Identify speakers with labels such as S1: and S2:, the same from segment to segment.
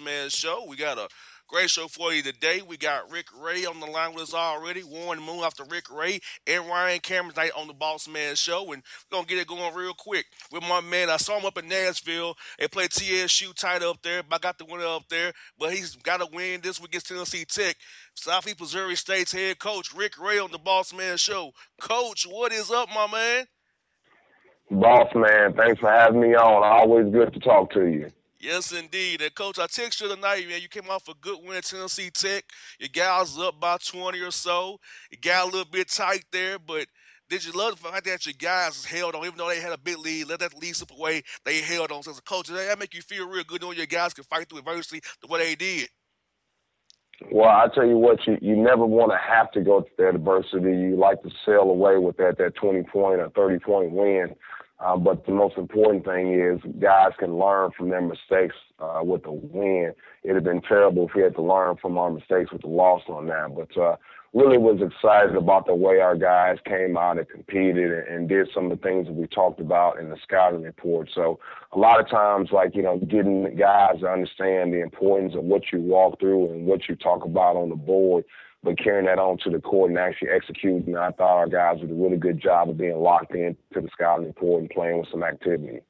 S1: Man Show. We got a great show for you today. We got Rick Ray on the line with us already. Warren Moon after Rick Ray and Ryan Cameron tonight on the Boss Man Show. And we're going to get it going real quick with my man. I saw him up in Nashville. They played TSU tight up there. but I got the winner up there. But he's got to win this week against Tennessee Tech. Southeast Missouri State's head coach Rick Ray on the Boss Man Show. Coach, what is up, my man?
S2: Boss man, thanks for having me on. Always good to talk to you.
S1: Yes, indeed. And coach, I text you tonight, man. You came off a good win at Tennessee Tech. Your guys up by 20 or so. You got a little bit tight there, but did you love the fact that your guys held on, even though they had a big lead, let that lead slip away, they held on. So as a coach, that make you feel real good knowing your guys can fight through adversity the way they did.
S2: Well, I tell you what, you, you never want to have to go through that adversity. You like to sail away with that that 20 point or 30 point win. Uh, but the most important thing is guys can learn from their mistakes uh, with the win. It'd have been terrible if we had to learn from our mistakes with the loss on that. But uh, really was excited about the way our guys came out and competed and, and did some of the things that we talked about in the scouting report. So a lot of times, like, you know, getting guys to understand the importance of what you walk through and what you talk about on the board but carrying that on to the court and actually executing, I thought our guys did a really good job of being locked in to the scouting report and playing with some activity.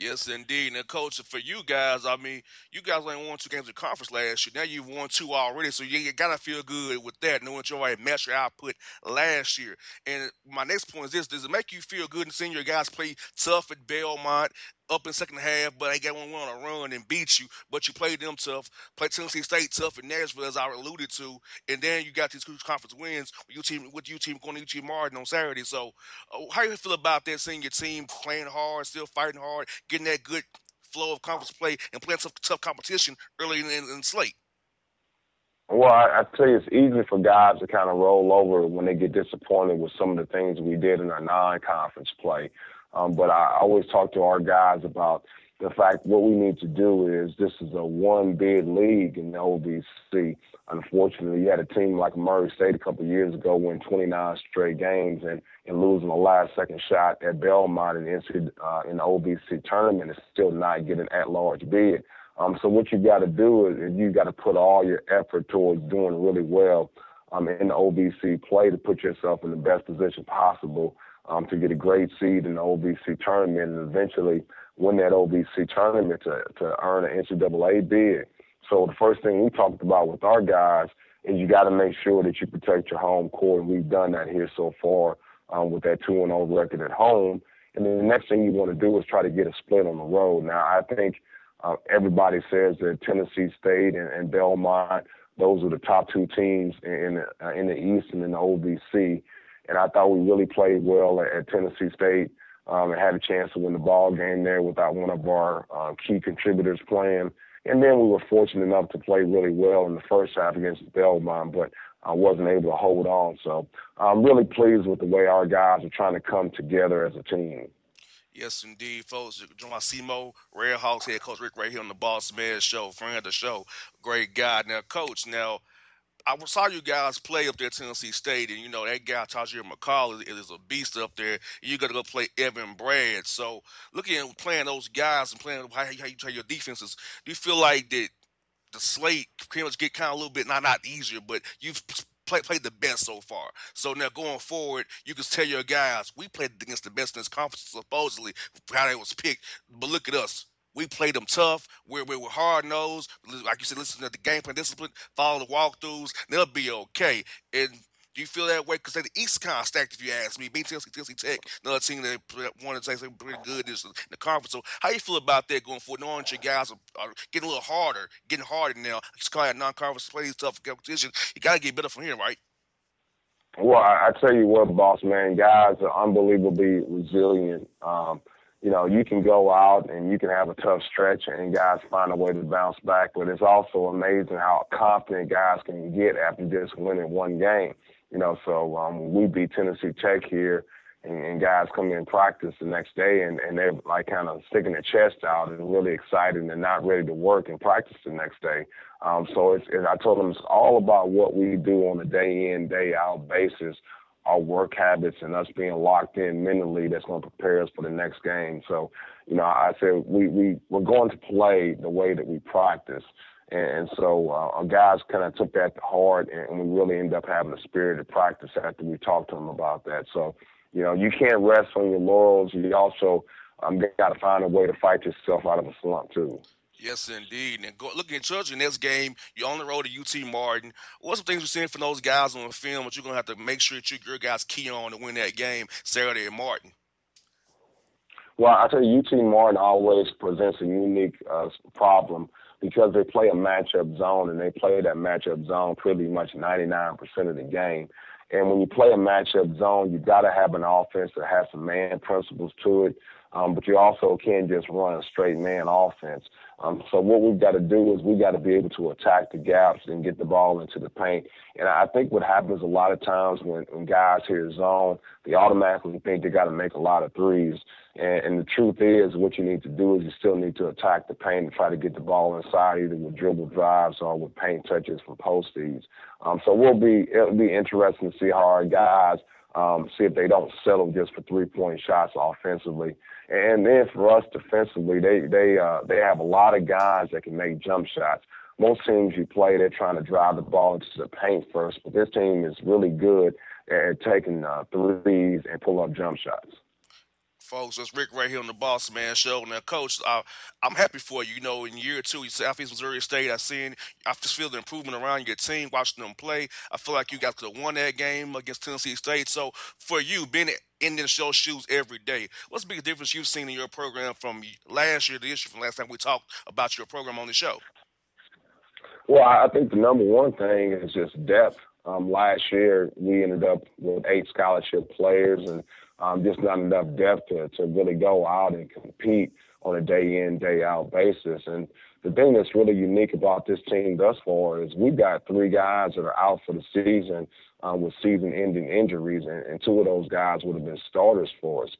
S1: Yes, indeed. And coach, for you guys, I mean, you guys only won two games of conference last year. Now you've won two already, so you, gotta feel good with that, knowing you already matched your output last year. And my next point is this: Does it make you feel good in seeing your guys play tough at Belmont? Up in second half, but they got one on a run and beat you. But you played them tough, played Tennessee State tough in Nashville, as I alluded to, and then you got these conference wins with your team with your team going to UT Martin on Saturday. So, uh, how you feel about that? Seeing your team playing hard, still fighting hard, getting that good flow of conference play and playing tough, tough competition early in, in, in the slate?
S2: Well, I, I tell you, it's easy for guys to kind of roll over when they get disappointed with some of the things we did in our non-conference play. Um, but I always talk to our guys about the fact what we need to do is this is a one bid league in the OVC. Unfortunately, you had a team like Murray State a couple of years ago win 29 straight games and, and losing the last second shot at Belmont in the, uh, in the OVC tournament is still not getting at large bid. Um, so what you got to do is you got to put all your effort towards doing really well um, in the OVC play to put yourself in the best position possible um, to get a great seed in the OVC tournament and eventually win that OVC tournament to, to earn an NCAA bid. So the first thing we talked about with our guys is you got to make sure that you protect your home court. We've done that here so far um, with that 2 0 record at home. And then the next thing you want to do is try to get a split on the road. Now, I think uh, everybody says that Tennessee State and, and Belmont, those are the top two teams in, in, uh, in the East and in the OVC and I thought we really played well at, at Tennessee State um, and had a chance to win the ball game there without one of our uh, key contributors playing. And then we were fortunate enough to play really well in the first half against Belmont, but I wasn't able to hold on. So I'm really pleased with the way our guys are trying to come together as a team.
S1: Yes, indeed, folks. John SEMO, Red Hawks head coach Rick right here on the Boss Man Show, friend of the show, great guy. Now, coach, now I saw you guys play up there at Tennessee State, and you know that guy Tahjere McCall is, is, a beast up there. You got to go play Evan Bradds. So looking at playing those guys and playing how, you try your defenses, do you feel like that the slate pretty much get kind of a little bit not not easier, but you've played played the best so far. So now going forward, you can tell your guys we played against the best in this conference supposedly how they was picked, but look at us. We played them tough. We're, we're hard nosed. Like you said, listen to the game plan discipline, follow the walkthroughs, they'll be okay. And do you feel that way? Because they the East of stacked, if you ask me. Being Tennessee, Tennessee Tech, another team that wanted to say something pretty good in the conference. So, how you feel about that going forward? Knowing your guys are, are, getting a little harder, getting harder now. It's of non-conference plays, tough competition. You got to get better from here, right?
S2: Well, I, I, tell you what, boss man, guys are unbelievably resilient. Um, you know, you can go out and you can have a tough stretch and guys find a way to bounce back. But it's also amazing how confident guys can get after just winning one game. You know, so um, we beat Tennessee Tech here, and, and guys come in practice the next day and, and they're like kind of sticking their chest out and really excited and not ready to work and practice the next day. Um, so it's, it, I told them it's all about what we do on a day in, day out basis our work habits and us being locked in mentally that's going to prepare us for the next game. So, you know, I said we we we're going to play the way that we practice. And, so uh, our guys kind of took that to heart, and we really ended up having a spirited practice after we talked to them about that. So, you know, you can't rest on your laurels. You also um, got to find a way to fight yourself out of a slump too.
S1: Yes, indeed. And go, looking at Georgia next game, you're on the road to UT Martin. What's some things you're seeing from those guys on the film that you're going to have to make sure that your guys key on to win that game Saturday at Martin?
S2: Well, I tell you, UT Martin always presents a unique uh, problem because they play a matchup zone and they play that matchup zone pretty much 99% of the game. And when you play a matchup zone, you've got to have an offense that has some man principles to it. Um, but you also can't just run a straight man offense. Um, so what we've got to do is we've got to be able to attack the gaps and get the ball into the paint. And I think what happens a lot of times when, when guys hear zone, they automatically think they got to make a lot of threes. And, and the truth is, what you need to do is you still need to attack the paint and try to get the ball inside, either with dribble drives or with paint touches from post feeds. Um, so we'll be it'll be interesting to see how our guys um, see if they don't settle just for three point shots offensively. And then for us defensively, they they uh, they have a lot of guys that can make jump shots. Most teams you play, they're trying to drive the ball into the paint first, but this team is really good at taking uh, threes and pull up jump shots
S1: folks. It's Rick right here on the Boss Man Show. Now, Coach, uh, I'm happy for you. You know, in year two, you Southeast Missouri State. I seen, I just feel the improvement around your team, watching them play. I feel like you guys could have won that game against Tennessee State. So, for you, being in the show shoes every day, what's the biggest difference you've seen in your program from last year to this year, from last time we talked about your program on the show?
S2: Well, I think the number one thing is just depth. Um, last year, we ended up with eight scholarship players, and um, just not enough depth to, to really go out and compete on a day in, day out basis. And the thing that's really unique about this team thus far is we've got three guys that are out for the season um, with season ending injuries, and, and two of those guys would have been starters for us.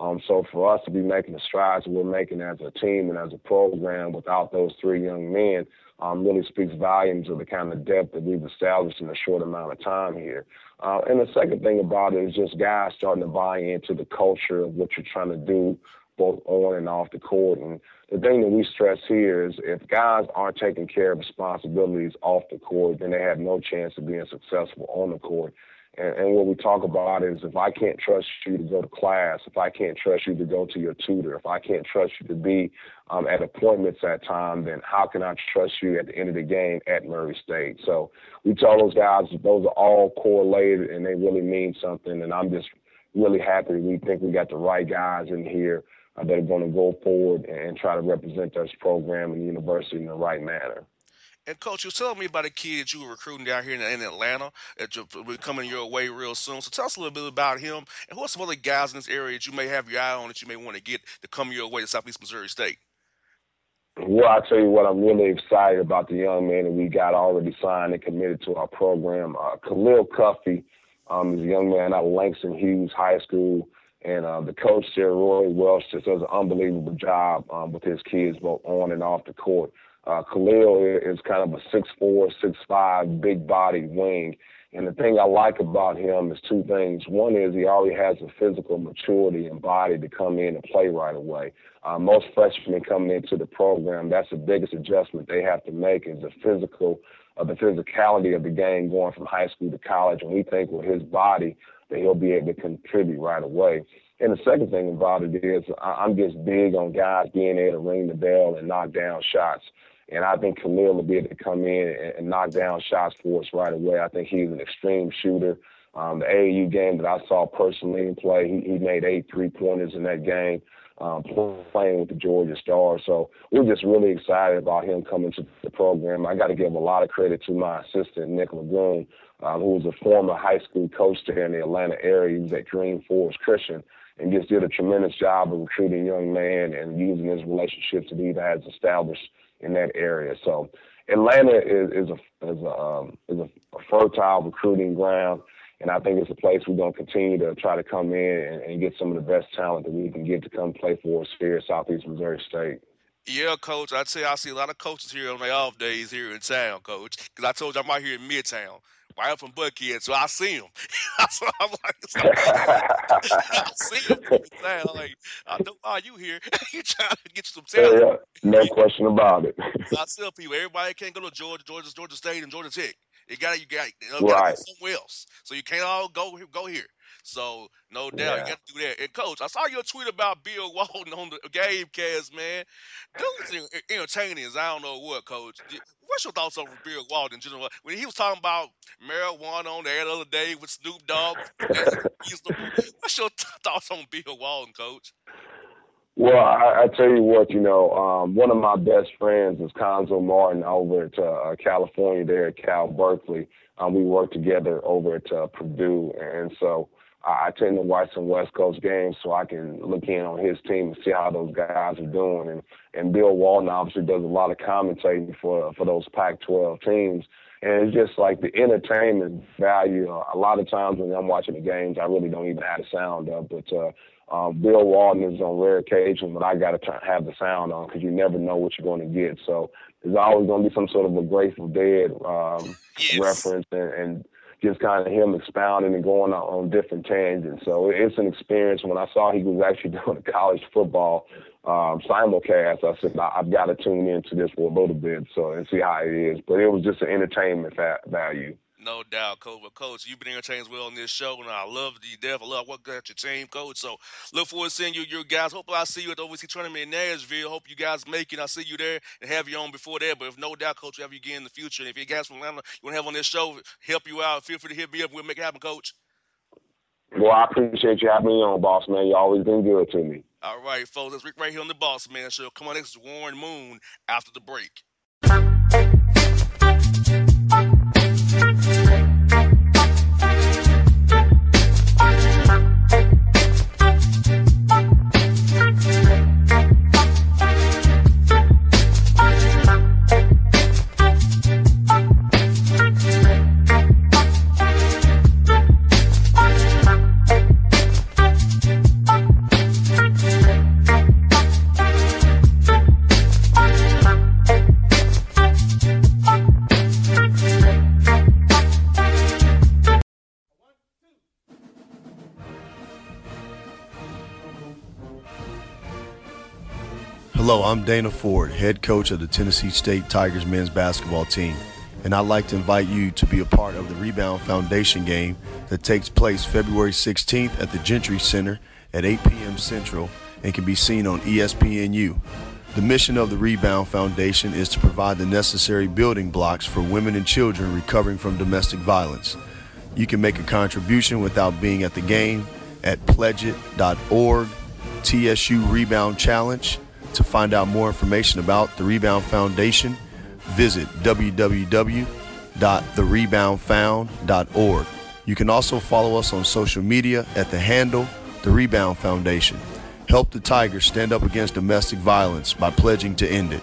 S2: Um, so for us to be making the strides we're making as a team and as a program without those three young men um, really speaks volumes of the kind of depth that we've established in a short amount of time here. Uh, and the second thing about it is just guys starting to buy into the culture of what you're trying to do both on and off the court. And the thing that we stress here is if guys aren't taking care of responsibilities off the court, then they have no chance of being successful on the court. And, and what we talk about is if I can't trust you to go to class, if I can't trust you to go to your tutor, if I can't trust you to be um, at appointments at time, then how can I trust you at the end of the game at Murray State? So we tell those guys those are all correlated and they really mean something. And I'm just really happy we think we got the right guys in here uh, that are going to go forward and try to represent this program and university in the right manner.
S1: And coach, you telling me about a kid that you were recruiting down here in, in Atlanta that will be coming your way real soon. So tell us a little bit about him and who are some other guys in this area that you may have your eye on that you may want to get to come your way to Southeast Missouri State.
S2: Well, I'll tell you what, I'm really excited about the young man that we got already signed and committed to our program. Uh, Khalil Cuffey um, is a young man out of Langston Hughes High School. And uh, the coach there, Roy Welsh, just does an unbelievable job um, with his kids, both on and off the court. Uh, Khalil is kind of a six four, six five, big body wing. And the thing I like about him is two things. One is he already has the physical maturity and body to come in and play right away. Uh, most freshmen coming into the program, that's the biggest adjustment they have to make is the physical, uh, the physicality of the game going from high school to college. And we think with his body that he'll be able to contribute right away. And the second thing about it is I'm just big on guys being able to ring the bell and knock down shots. And I think Khalil will be able to come in and, and knock down shots for us right away. I think he's an extreme shooter. Um, the AAU game that I saw personally in play, he, he made eight three pointers in that game, um, playing with the Georgia Stars. So we're just really excited about him coming to the program. I got to give a lot of credit to my assistant, Nick Lagroone, um, who was a former high school coach there in the Atlanta area. He was at Green Forest Christian and just did a tremendous job of recruiting young man and using his relationships that he has established in that area. So Atlanta is, is a is a um, is a, fertile recruiting ground, and I think it's a place we're going to continue to try to come in and, and, get some of the best talent that we can get to come play for us here at Southeast Missouri State.
S1: Yeah, coach. I'd say I see a lot of coaches here on their off days here in town, coach. Because I told you I'm out here in Midtown right up from Buckhead. So I see him. so I'm like, I see him. I'm like, I know why you here. you trying to get you some talent.
S2: Yeah, no question about it.
S1: I tell people, everybody can't go to Georgia, Georgia, Georgia State, and Georgia Tech. You got to, you got
S2: right.
S1: go somewhere else. So you can't all go go here. So no doubt yeah. you got to do that. And coach, I saw your tweet about Bill Walton on the game cast, man. Dude entertaining as I don't know what, coach. What's your thoughts on Bill Walton in general? When he was talking about marijuana on the other day with Snoop Dogg, what's your thoughts on Bill Walton, coach?
S2: Well, I, I tell you what, you know, um, one of my best friends is Cuonzo Martin over at uh, California there at Cal Berkeley. Um, we work together over at uh, Purdue, and so I tend to watch some West Coast games so I can look in on his team and see how those guys are doing. And and Bill Walton obviously does a lot of commentating for for those Pac-12 teams. And it's just like the entertainment value. Uh, a lot of times when I'm watching the games, I really don't even have the sound up. But uh, um, Bill Walton is on rare occasions, but I got to have the sound on because you never know what you're going to get. So there's always going to be some sort of a Grateful Dead um, yes. reference and, and just kind of him expounding and going on, different tangents. So it's an experience. When I saw he was actually doing a college football um, simulcast, I said I've got to tune into this for a little bit so and see how it is. But it was just an entertainment fa- value.
S1: No doubt, Coach. But Coach, you've been entertaining as well on this show, and I love you, Def. I love what got your team, Coach. So look forward to seeing you, your guys. Hopefully, I see you at the OVC tournament in Nashville. Hope you guys make it. I see you there and have you on before that. But if no doubt, Coach, we'll have you again in the future. And if you guys from Atlanta you want to have on this show, help you out, feel free to hit me up. We'll make it happen, Coach.
S2: Well, I appreciate you having me on, boss man. You always been good to me.
S1: All right, folks. Let's right here on the Boss Man Show. Come on, next is Warren Moon after the break.
S3: I'm Dana Ford, head coach of the Tennessee State Tigers men's basketball team, and I'd like to invite you to be a part of the Rebound Foundation game that takes place February 16th at the Gentry Center at 8 p.m. Central and can be seen on ESPNU. The mission of the Rebound Foundation is to provide the necessary building blocks for women and children recovering from domestic violence. You can make a contribution without being at the game at pledgeit.org, TSU Rebound Challenge, to find out more information about the Rebound Foundation, visit www.thereboundfound.org. You can also follow us on social media at the handle The Rebound Foundation. Help the Tigers stand up against domestic violence by pledging to end it.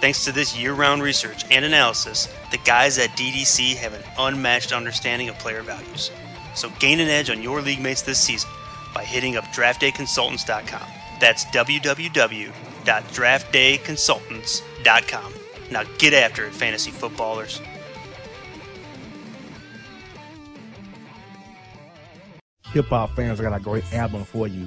S4: Thanks to this year round research and analysis, the guys at DDC have an unmatched understanding of player values. So gain an edge on your league mates this season by hitting up draftdayconsultants.com. That's www.draftdayconsultants.com. Now get after it, fantasy footballers.
S5: Hip hop fans, I got a great album for you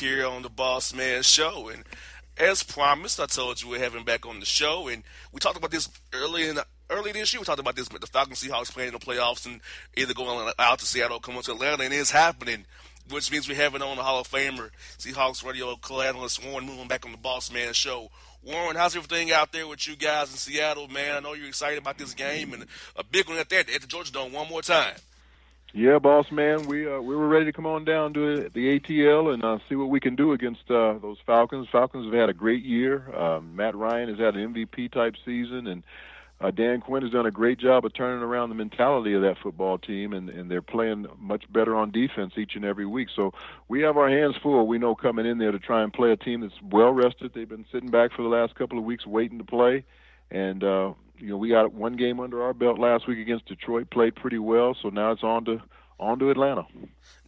S1: Here on the Boss Man Show. And as promised, I told you we're having him back on the show. And we talked about this early in the, early this year. We talked about this, but the Falcons Seahawks playing in the playoffs and either going out to Seattle, or coming to Atlanta, and it's happening. Which means we're having on the Hall of Famer, Seahawks radio co-analyst Warren Moon back on the Boss Man Show. Warren, how's everything out there with you guys in Seattle, man? I know you're excited about this game and a big one at that at the Georgia Dome one more time.
S6: Yeah, boss man, we uh, we were ready to come on down to the ATL and uh, see what we can do against uh, those Falcons. Falcons have had a great year. Uh, Matt Ryan has had an MVP type season, and uh, Dan Quinn has done a great job of turning around the mentality of that football team, and, and they're playing much better on defense each and every week. So we have our hands full. We know coming in there to try and play a team that's well rested. They've been sitting back for the last couple of weeks waiting to play, and uh, you know, we got one game under our belt last week against Detroit, played pretty well. So now it's on to on to Atlanta.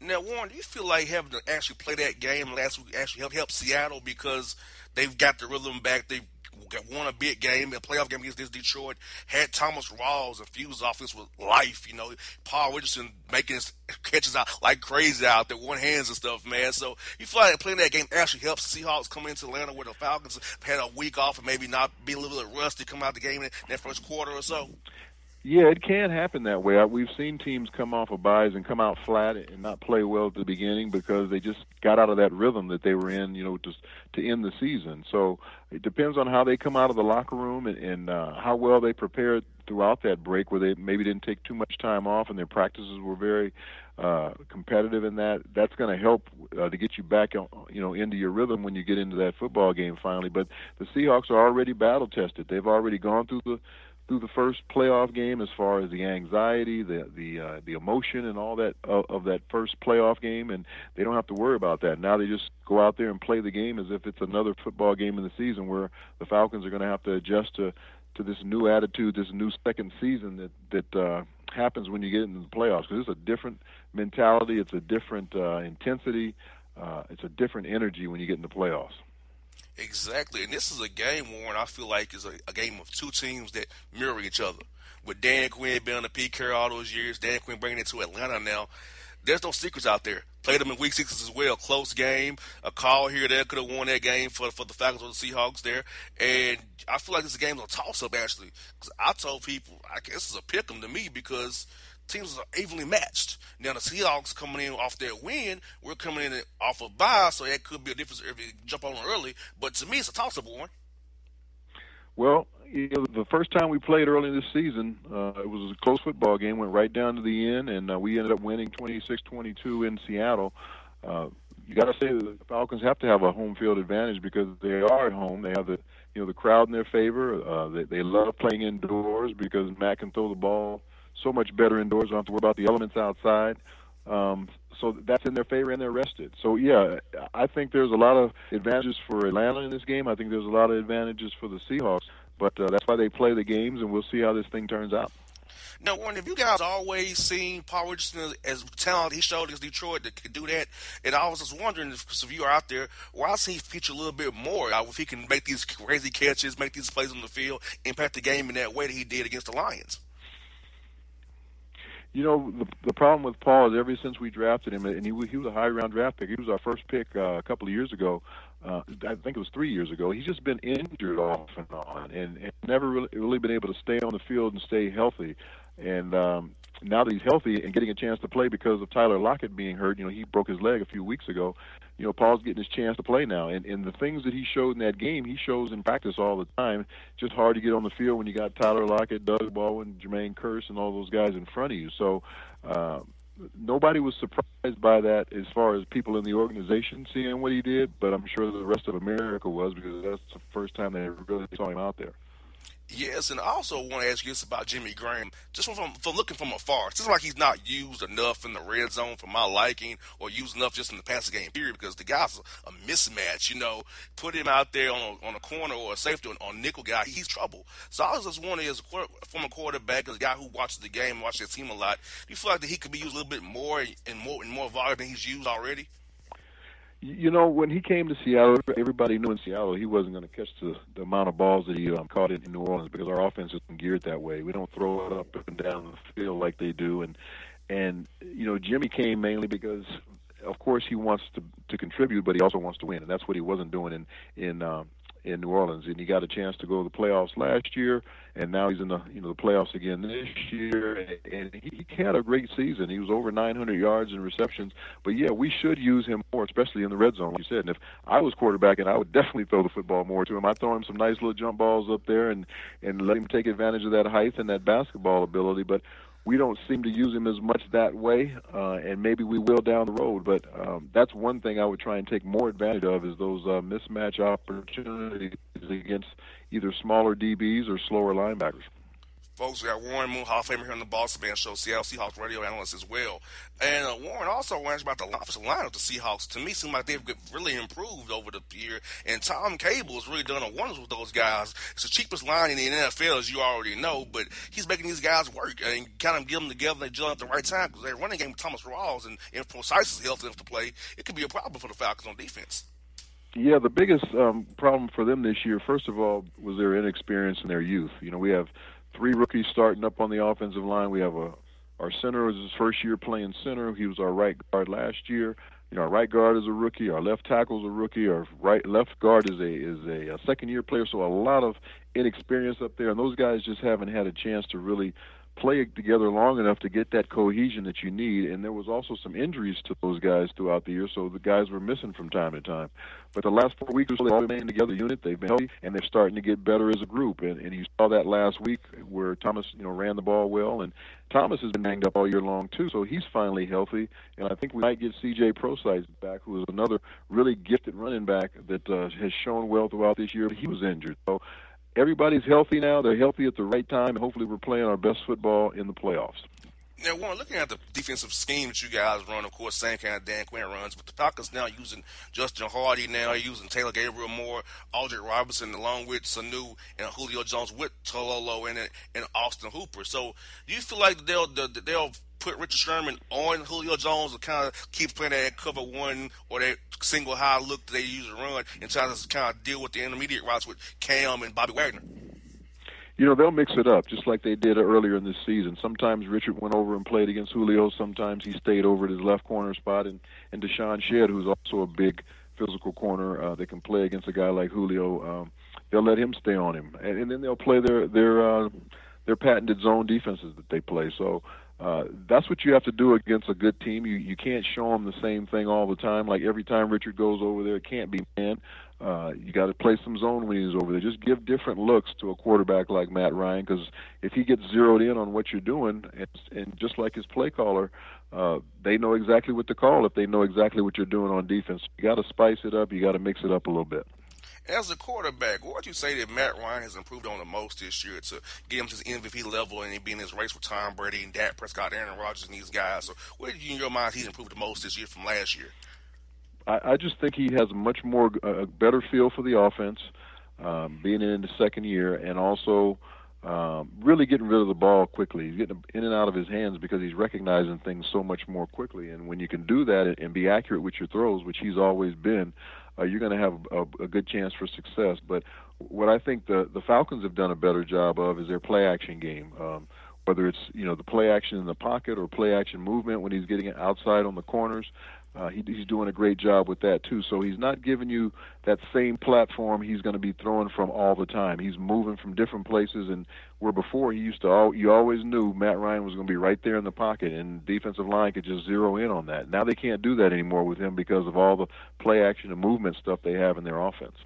S1: Now, Warren, do you feel like having to actually play that game last week actually helped help Seattle because they've got the rhythm back? They've won a big game, a playoff game against this Detroit. Had Thomas Rawls infused offense with life. You know, Paul Richardson making his catches out like crazy out there, one hands and stuff, man. So you feel like playing that game actually helps Seahawks come into Atlanta where the Falcons had a week off and maybe not be a little bit rusty come out the game in that first quarter or so.
S6: Yeah, it can happen that way. We've seen teams come off of buys and come out flat and not play well at the beginning because they just got out of that rhythm that they were in, you know, to to end the season. So it depends on how they come out of the locker room and, and uh, how well they prepared throughout that break, where they maybe didn't take too much time off and their practices were very uh, competitive in that. That's going to help uh, to get you back, uh, you know, into your rhythm when you get into that football game finally. But the Seahawks are already battle tested. They've already gone through the through the first playoff game as far as the anxiety, the the uh, the emotion, and all that of, of that first playoff game, and they don't have to worry about that. Now they just go out there and play the game as if it's another football game in the season, where the Falcons are going to have to adjust to to this new attitude, this new second season that that uh, happens when you get into the playoffs. Because it's a different mentality, it's a different uh, intensity, uh, it's a different energy when you get in the playoffs.
S1: Exactly, and this is a game, Warren. I feel like is a, a, game of two teams that mirror each other. With Dan Quinn being on the Carroll all those years, Dan Quinn bringing it to Atlanta now. There's no secrets out there. Played them in Week Six as well. Close game, a call here there could have won that game for for the Falcons or the Seahawks there. And I feel like this game's a toss up actually. Because I told people, I guess it's a pick 'em to me because teams are evenly matched. Now the Seahawks coming in off their win, we're coming in off a bye, so that could be a difference if you jump on early. But to me, it's a toss-up one.
S6: Well, you know, the first time we played early this season, uh, it was a close football game, went right down to the end, and uh, we ended up winning 26-22 in Seattle. Uh, you got to say the Falcons have to have a home field advantage because they are at home. They have the you know the crowd in their favor. Uh, they, they love playing indoors because Matt can throw the ball so much better indoors. Don't have to worry about the elements outside. Um, so that's in their favor, and they're rested. So yeah, I think there's a lot of advantages for Atlanta in this game. I think there's a lot of advantages for the Seahawks. But uh, that's why they play the games, and we'll see how this thing turns out.
S1: Now, Warren, have you guys always seen Paul Richardson as, talent he showed against Detroit that could do that? And I was just wondering if, if you are out there, why does he feature a little bit more? Uh, if he can make these crazy catches, make these plays on the field, impact the game in that way that he did against the Lions?
S6: You know, the, the problem with Paul is ever since we drafted him, and he, he was a high round draft pick. He was our first pick uh, a couple of years ago. uh, I think it was three years ago. He's just been injured off and on, and, and never really, really been able to stay on the field and stay healthy. And um, now that he's healthy and getting a chance to play because of Tyler Lockett being hurt, you know, he broke his leg a few weeks ago. You know, Paul's getting his chance to play now, and and the things that he showed in that game, he shows in practice all the time. Just hard to get on the field when you got Tyler Lockett, Doug Baldwin, Jermaine Kearse, and all those guys in front of you. So. Uh, nobody was surprised by that as far as people in the organization seeing what he did, but I'm sure the rest of America was because that's the first time they really saw him out there.
S1: Yes, and I also want to ask you this about Jimmy Graham. Just from, from looking from afar, it seems like he's not used enough in the red zone for my liking, or used enough just in the passing game period. Because the guy's a mismatch. You know, put him out there on a, on a corner or a safety on, on nickel guy, he's trouble. So I was just wondering, as a former quarterback, as a guy who watches the game, watches his team a lot, do you feel like that he could be used a little bit more and more and more volume than he's used already?
S6: You know, when he came to Seattle, everybody knew in Seattle he wasn't going to catch the, the amount of balls that he um, caught in, New Orleans because our offense isn't geared that way. We don't throw it up and down the field like they do, and and you know, Jimmy came mainly because, of course, he wants to to contribute, but he also wants to win, and that's what he wasn't doing in in um, in New Orleans, and he got a chance to go to the playoffs last year, and now he's in the you know the playoffs again this year, and he, he had a great season. He was over 900 yards and receptions, but yeah, we should use him more, especially in the red zone, like you said. And if I was quarterbacking, I would definitely throw the football more to him. I'd throw him some nice little jump balls up there, and and let him take advantage of that height and that basketball ability. But we don't seem to use him as much that way, uh, and maybe we will down the road. But um, that's one thing I would try and take more advantage of is those uh, mismatch opportunities against either smaller DBs or slower linebackers.
S1: Folks, we got Warren Moon, Hall of Famer here on the Boss Man Show, Seattle Seahawks radio analyst as well. And uh, Warren also learns about the offensive line of the Seahawks. To me, seems like they've really improved over the year. And Tom Cable has really done a wonders with those guys. It's the cheapest line in the NFL, as you already know, but he's making these guys work and kind of get them together and gel at the right time because they're running game with Thomas Rawls and if Prosise is healthy enough to play, it could be a problem for the Falcons on defense.
S6: Yeah, the biggest um, problem for them this year, first of all, was their inexperience and their youth. You know, we have three rookies starting up on the offensive line. We have a our center is his first year playing center. He was our right guard last year. You know, our right guard is a rookie. Our left tackle is a rookie. Our right left guard is a is a, a second year player. So a lot of inexperience up there, and those guys just haven't had a chance to really play together long enough to get that cohesion that you need. And there was also some injuries to those guys throughout the year, so the guys were missing from time to time. But the last four weeks or so, they've all been together unit. They've been healthy, and they're starting to get better as a group. And, and you saw that last week where Thomas, you know, ran the ball well, and Thomas has been banged up all year long too. So he's finally healthy, and I think we might get C.J. Prosise back, who is another really gifted running back that uh, has shown well throughout this year. But he was injured, so everybody's healthy now. They're healthy at the right time, and hopefully, we're playing our best football in the playoffs.
S1: Now, Warren, looking at the defensive scheme that you guys run, of course, same kind of Dan Quinn runs, but the Falcons now using Justin Hardy, now using Taylor Gabriel Moore, Aldrick Robinson, along with Sanu and Julio Jones with Toilolo and and Austin Hooper. So, do you feel like they'll they'll put Richard Sherman on Julio Jones to kind of keep playing that cover one or that single high look that they usually run and try to kind of deal with the intermediate routes with Kam and Bobby Wagner?
S6: You know, they'll mix it up just like they did earlier in this season. Sometimes Richard went over and played against Julio. Sometimes he stayed over at his left corner spot. And, and DeShawn Shead, who's also a big physical corner uh, that can play against a guy like Julio, um, they'll let him stay on him. And, and then they'll play their, their, uh, their patented zone defenses that they play. So uh, that's what you have to do against a good team. You you can't show them the same thing all the time. Like every time Richard goes over there, it can't be man. Uh, you got to play some zone he's over there. Just give different looks to a quarterback like Matt Ryan, because if he gets zeroed in on what you're doing, and, and just like his play caller, uh, they know exactly what to call if they know exactly what you're doing on defense. You got to spice it up. You got to mix it up a little bit.
S1: As a quarterback, what would you say that Matt Ryan has improved on the most this year to get him to his MVP level and be in his race with Tom Brady and Dak Prescott, Aaron Rodgers, and these guys? So, what did you, in your mind, he's improved the most this year from last year?
S6: I, I just think he has much more a better feel for the offense, um, being in the second year, and also um, really getting rid of the ball quickly. He's getting in and out of his hands because he's recognizing things so much more quickly. And when you can do that and be accurate with your throws, which he's always been, uh, you're going to have a, a good chance for success. But what I think the the Falcons have done a better job of is their play action game. Um, whether it's you know the play action in the pocket or play action movement when he's getting it outside on the corners, uh, he, he's doing a great job with that too. So he's not giving you that same platform he's going to be throwing from all the time. He's moving from different places, and where before he used to, all, you always knew Matt Ryan was going to be right there in the pocket, and defensive line could just zero in on that. Now they can't do that anymore with him because of all the play action and movement stuff they have in their offense.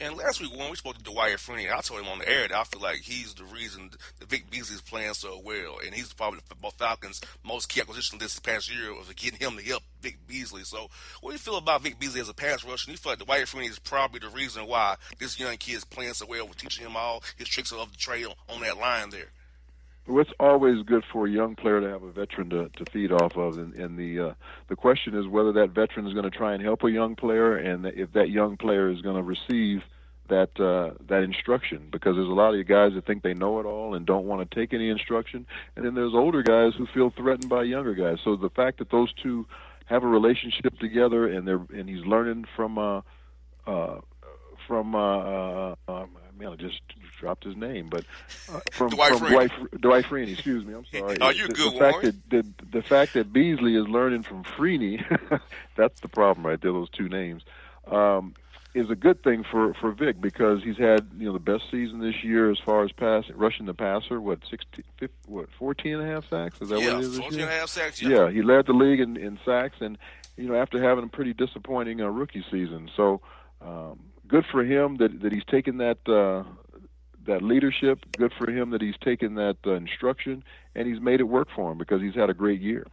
S1: And last week when we spoke to Dwight Freeney, I told him on the air that I feel like he's the reason that Vic Beasley's playing so well, and he's probably the Falcons' most key acquisition this past year was getting him to help Vic Beasley. So, what do you feel about Vic Beasley as a pass rusher? And you feel like Dwight Freeney is probably the reason why this young kid is playing so well, with teaching him all his tricks of the trade on that line there.
S6: Well, it's always good for a young player to have a veteran to, to feed off of, and, and the uh, the question is whether that veteran is going to try and help a young player, and if that young player is going to receive that uh, that instruction. Because there's a lot of you guys that think they know it all and don't want to take any instruction, and then there's older guys who feel threatened by younger guys. So the fact that those two have a relationship together, and they're and he's learning from uh, uh, from uh, uh, man, I just dropped his name, but uh, from
S1: Dwight
S6: from Dwight, Dwight Freeney. Excuse me, I'm sorry.
S1: oh, you
S6: the,
S1: good,
S6: the fact that the, the fact that Beasley is learning from Freeney, that's the problem right there. Those two names. Um, is a good thing for for Vic because he's had you know the best season this year as far as pass rushing the passer. What 16, 15, what 14 and a half sacks? Is that
S1: yeah,
S6: what it is?
S1: 14 and a half sacks. Yeah.
S6: yeah, he led the league in, in sacks, and you know after having a pretty disappointing uh, rookie season, so um, good for him that that he's taken that uh, that leadership. Good for him that he's taken that uh, instruction and he's made it work for him because he's had a great year.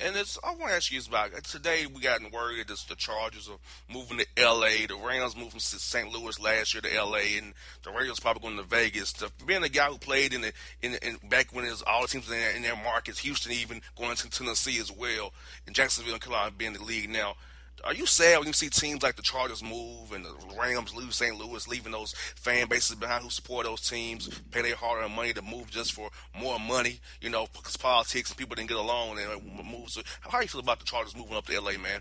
S1: And it's I want to ask you about today. We got word that the Chargers are moving to L.A. The Rams moved from St. Louis last year to L.A. and the Raiders probably going to Vegas. To being a guy who played in the in, in back when it was all the teams in their, in their markets, Houston even going to Tennessee as well, and Jacksonville and Carolina being in the league now. Are you sad when you see teams like the Chargers move and the Rams lose St. Louis, leaving those fan bases behind who support those teams, pay their hard-earned money to move just for more money? You know, because politics and people didn't get along and move. So, how do you feel about the Chargers moving up to LA, man?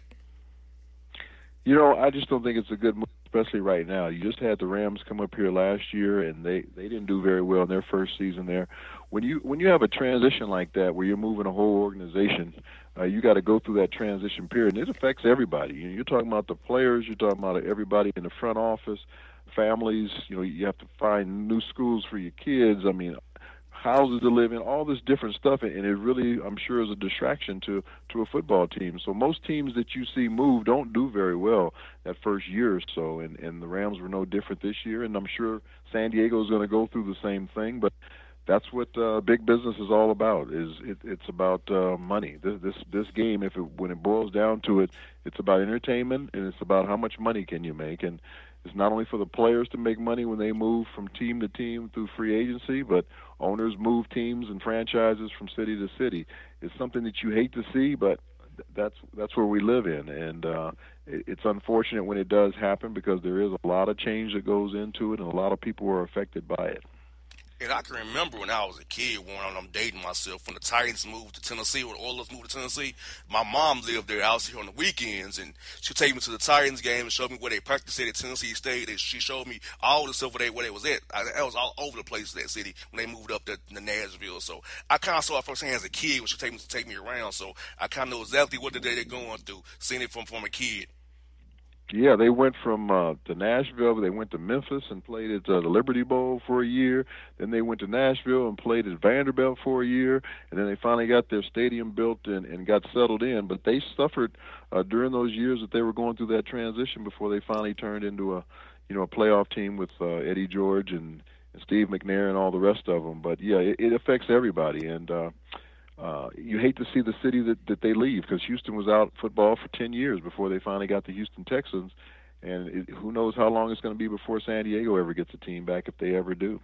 S6: You know, I just don't think it's a good move, especially right now. You just had the Rams come up here last year, and they they didn't do very well in their first season there. When you when you have a transition like that, where you're moving a whole organization, uh, you got to go through that transition period, and it affects everybody. You know, you're talking about the players, you're talking about everybody in the front office, families. You know, you have to find new schools for your kids. I mean, houses to live in, all this different stuff, and it really, I'm sure, is a distraction to to a football team. So most teams that you see move don't do very well that first year or so, and and the Rams were no different this year, and I'm sure San Diego is going to go through the same thing, but. That's what uh, big business is all about. Is it, it's about uh, money. This this this game, if it, when it boils down to it, it's about entertainment and it's about how much money can you make. And it's not only for the players to make money when they move from team to team through free agency, but owners move teams and franchises from city to city. It's something that you hate to see, but that's that's where we live in, and uh, it, it's unfortunate when it does happen because there is a lot of change that goes into it, and a lot of people are affected by it.
S1: And I can remember when I was a kid when I'm dating myself, when the Titans moved to Tennessee, when the Oilers moved to Tennessee, my mom lived there. I was here on the weekends, and she'd take me to the Titans game and show me where they practiced at Tennessee State. And she showed me all the stuff where they, where they was at. I, I was all over the place in that city when they moved up to, to Nashville. So I kind of saw it firsthand as a kid when she take me take me around. So I kind of know exactly what the day they're going through, seeing it from from a kid.
S6: Yeah, they went from uh, to Nashville. They went to Memphis and played at uh, the Liberty Bowl for a year. Then they went to Nashville and played at Vanderbilt for a year. And then they finally got their stadium built and, and got settled in. But they suffered uh, during those years that they were going through that transition before they finally turned into a, you know, a playoff team with uh, Eddie George and, and Steve McNair and all the rest of them. But yeah, it, it affects everybody. And uh, uh, you hate to see the city that, that they leave because Houston was out football for 10 years before they finally got the Houston Texans. And it, who knows how long it's going to be before San Diego ever gets a team back if they ever do.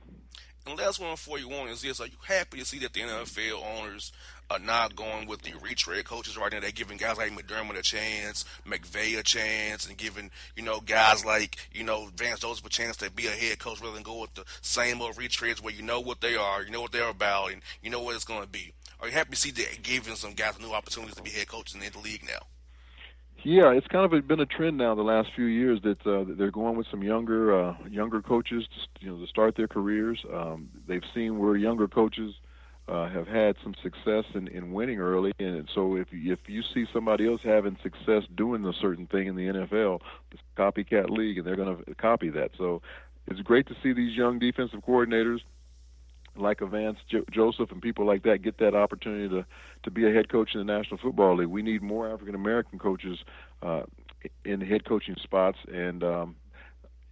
S1: And last one for you on is this: Are you happy to see that the NFL owners are not going with the retread coaches right now? They're giving guys like McDermott a chance, McVay a chance, and giving you know guys like you know Vance Joseph a chance to be a head coach rather than go with the same old retreads where you know what they are, you know what they're about, and you know what it's going to be. Are you happy to see that giving some guys new opportunities to be head coaches in the league now?
S6: Yeah, it's kind of been a trend now the last few years that uh, they're going with some younger uh, younger coaches, to, you know, to start their careers. Um, they've seen where younger coaches uh, have had some success in, in winning early, and so if if you see somebody else having success doing a certain thing in the NFL, it's copycat league, and they're going to copy that. So it's great to see these young defensive coordinators like Vance jo- Joseph and people like that get that opportunity to to be a head coach in the National Football League. We need more African American coaches uh, in head coaching spots, and um,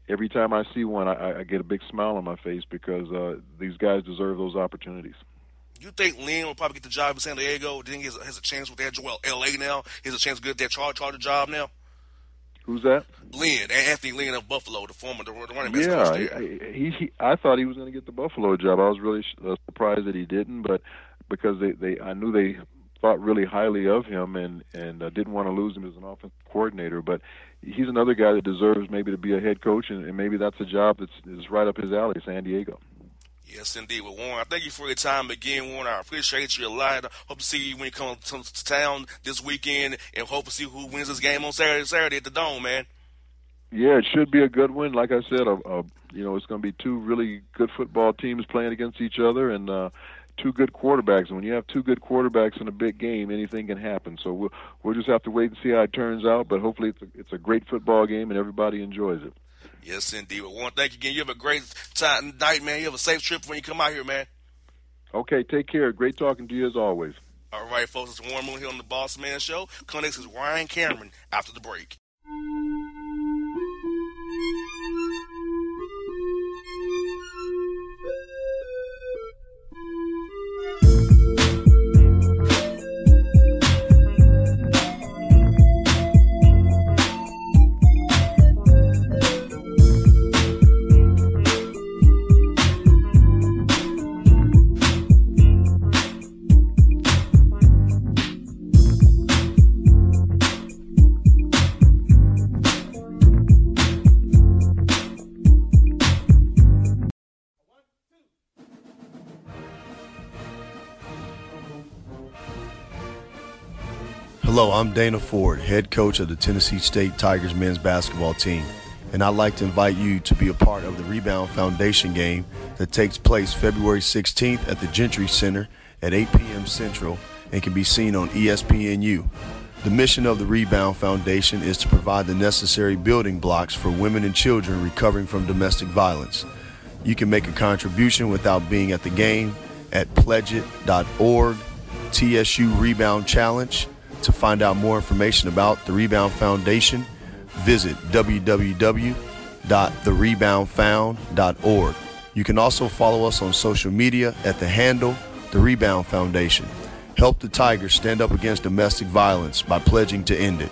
S6: every time I see one, I, I get a big smile on my face because uh, these guys deserve those opportunities.
S1: You think Lynn will probably get the job in San Diego? Do you think he has, a chance with that? Well, L.A. now. He has a chance to get that charge charge job now.
S6: Who's that?
S1: Lynn, Anthony Lynn of Buffalo, the former the running back
S6: yeah,
S1: coach there.
S6: I, he, he, I thought he was going to get the Buffalo job. I was really uh, surprised that he didn't, but because they, they, I knew they thought really highly of him and and uh, didn't want to lose him as an offensive coordinator. But he's another guy that deserves maybe to be a head coach, and, and maybe that's a job that's is right up his alley, San Diego.
S1: Yes, indeed. Well, Warren, I thank you for your time again, Warren. I appreciate you a lot. Hope to see you when you come to town this weekend, and hope to see who wins this game on Saturday. Saturday at the Dome, man.
S6: Yeah, it should be a good win. Like I said, a, a, you know, it's going to be two really good football teams playing against each other, and uh, two good quarterbacks. And when you have two good quarterbacks in a big game, anything can happen. So we'll we'll just have to wait and see how it turns out. But hopefully, it's a, it's a great football game, and everybody enjoys it.
S1: Yes, indeed. Well, Warren, thank you again. You have a great time, night, man. You have a safe trip when you come out here, man.
S6: Okay, take care. Great talking to you as always.
S1: All right, folks. It's Warren Moon here on the Boss Man Show. Clinics is Ryan Cameron after the break.
S3: Hello, I'm Dana Ford, head coach of the Tennessee State Tigers men's basketball team, and I'd like to invite you to be a part of the Rebound Foundation game that takes place February 16th at the Gentry Center at 8 p.m. Central and can be seen on ESPNU. The mission of the Rebound Foundation is to provide the necessary building blocks for women and children recovering from domestic violence. You can make a contribution without being at the game at pledgeit.org, TSU Rebound Challenge. To find out more information about the Rebound Foundation, visit www.thereboundfound.org. You can also follow us on social media at the handle The Rebound Foundation. Help the Tigers stand up against domestic violence by pledging to end it.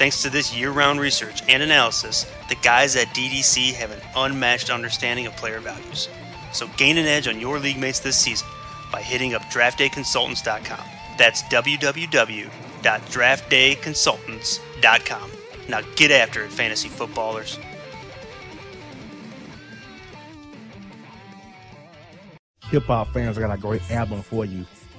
S4: Thanks to this year round research and analysis, the guys at DDC have an unmatched understanding of player values. So gain an edge on your league mates this season by hitting up draftdayconsultants.com. That's www.draftdayconsultants.com. Now get after it, fantasy footballers.
S5: Hip hop fans, I got a great album for you.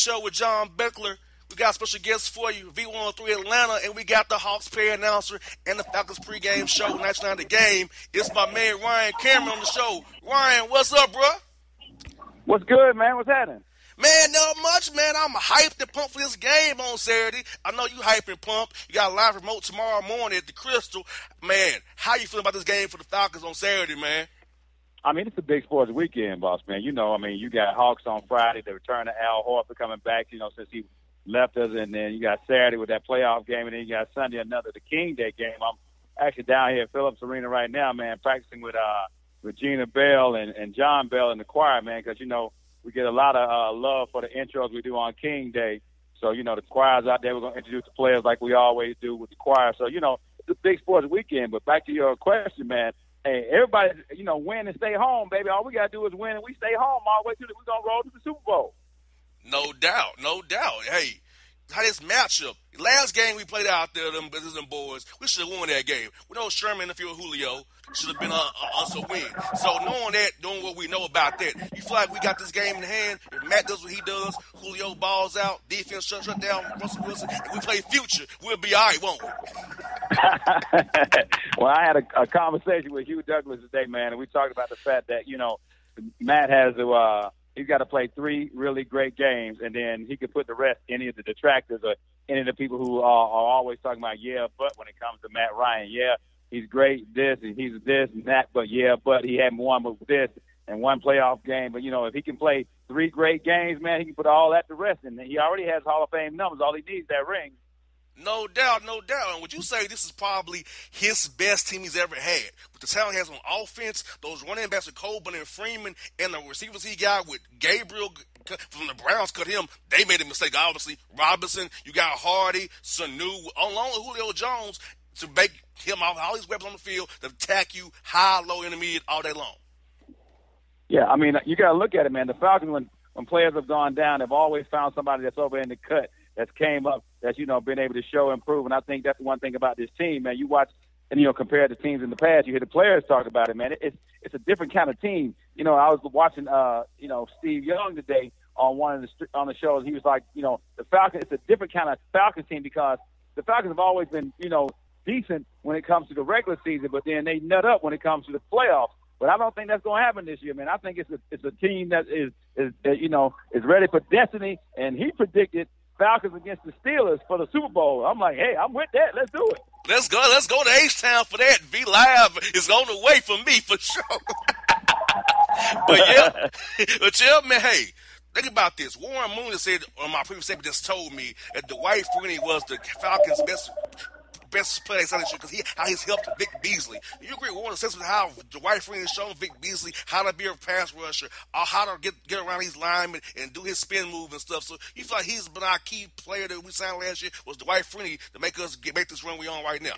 S1: Show with John Beckler. We got special guests for you, V103 Atlanta, and we got the Hawks player announcer and the Falcons pregame show, 99 The Game. It's my man Ryan Cameron on the show. Ryan, what's up, bro?
S7: What's good, man? What's happening?
S1: Man, not much, man. I'm hyped and pumped for this game on Saturday. I know you hyped and pumped. You got a live remote tomorrow morning at the Crystal. Man, how you feeling about this game for the Falcons on Saturday, man?
S7: I mean, it's a big sports weekend, boss man. You know, I mean, you got Hawks on Friday, the return of Al Horford coming back, you know, since he left us, and then you got Saturday with that playoff game, and then you got Sunday another the King Day game. I'm actually down here at Phillips Arena right now, man, practicing with uh Regina Belle and, and John Bell in the choir, man, because you know we get a lot of uh, love for the intros we do on King Day. So you know the choirs out there, we're gonna introduce the players like we always do with the choir. So you know it's a big sports weekend. But back to your question, man hey, everybody, you know, win and stay home, baby. All we gotta do is win, and we stay home all the way to the. We're gonna roll to the Super Bowl.
S1: No doubt, no doubt. Hey, how this matchup? Last game we played out there, them business and boys, we should have won that game. We know Sherman in the field, Julio should have been a, a, us a win. So knowing that, knowing what we know about that, you feel like we got this game in hand. If Matt does what he does, Julio balls out, defense shut, shut down Russell Wilson, and we play future, we'll be all right, won't we?
S7: well, I had a, a conversation with Hugh Douglas today, man, and we talked about the fact that you know Matt has to. Uh, he's got to play three really great games, and then he could put the rest any of the detractors or any of the people who are, are always talking about yeah, but when it comes to Matt Ryan, yeah, he's great this and he's this and that, but yeah, but he hadn't won with this and one playoff game. But you know, if he can play three great games, man, he can put all that to rest, and he already has Hall of Fame numbers. All he needs is that ring.
S1: No doubt, no doubt. And would you say this is probably his best team he's ever had? With the talent he has on offense, those running backs with Coleman and Freeman, and the receivers he got with Gabriel from the Browns cut him. They made a mistake, obviously. Robinson, you got Hardy, Sanu, along with Julio Jones to make him all these weapons on the field to attack you high, low, intermediate all day long.
S7: Yeah, I mean, you got to look at it, man. The Falcons, when, when players have gone down, have always found somebody that's over in the cut that's came up that's you know been able to show and prove. And I think that's the one thing about this team, man. You watch and you know compare to teams in the past, you hear the players talk about it, man. It's it's a different kind of team. You know, I was watching uh you know Steve Young today on one of the on the shows. He was like, you know, the Falcons. It's a different kind of Falcons team because the Falcons have always been you know decent when it comes to the regular season, but then they nut up when it comes to the playoffs. But I don't think that's going to happen this year, man. I think it's a it's a team that is is you know is ready for destiny. And he predicted Falcons against the Steelers for the Super Bowl. I'm like, hey, I'm with that. Let's do it.
S1: Let's go. Let's go to H Town for that. V Live is on the way for me for sure. but yeah, but yeah, man. Hey, think about this. Warren Moon said on my previous segment just told me that Dwight Freeney was the Falcons' best best player because he how he's helped Vic Beasley. Do you agree with the sense of how Dwight Freeney shown Vic Beasley how to be a pass rusher, or how to get get around these linemen and do his spin move and stuff. So you feel like he's been our key player that we signed last year was Dwight Freeney to make us get make this run we on right now.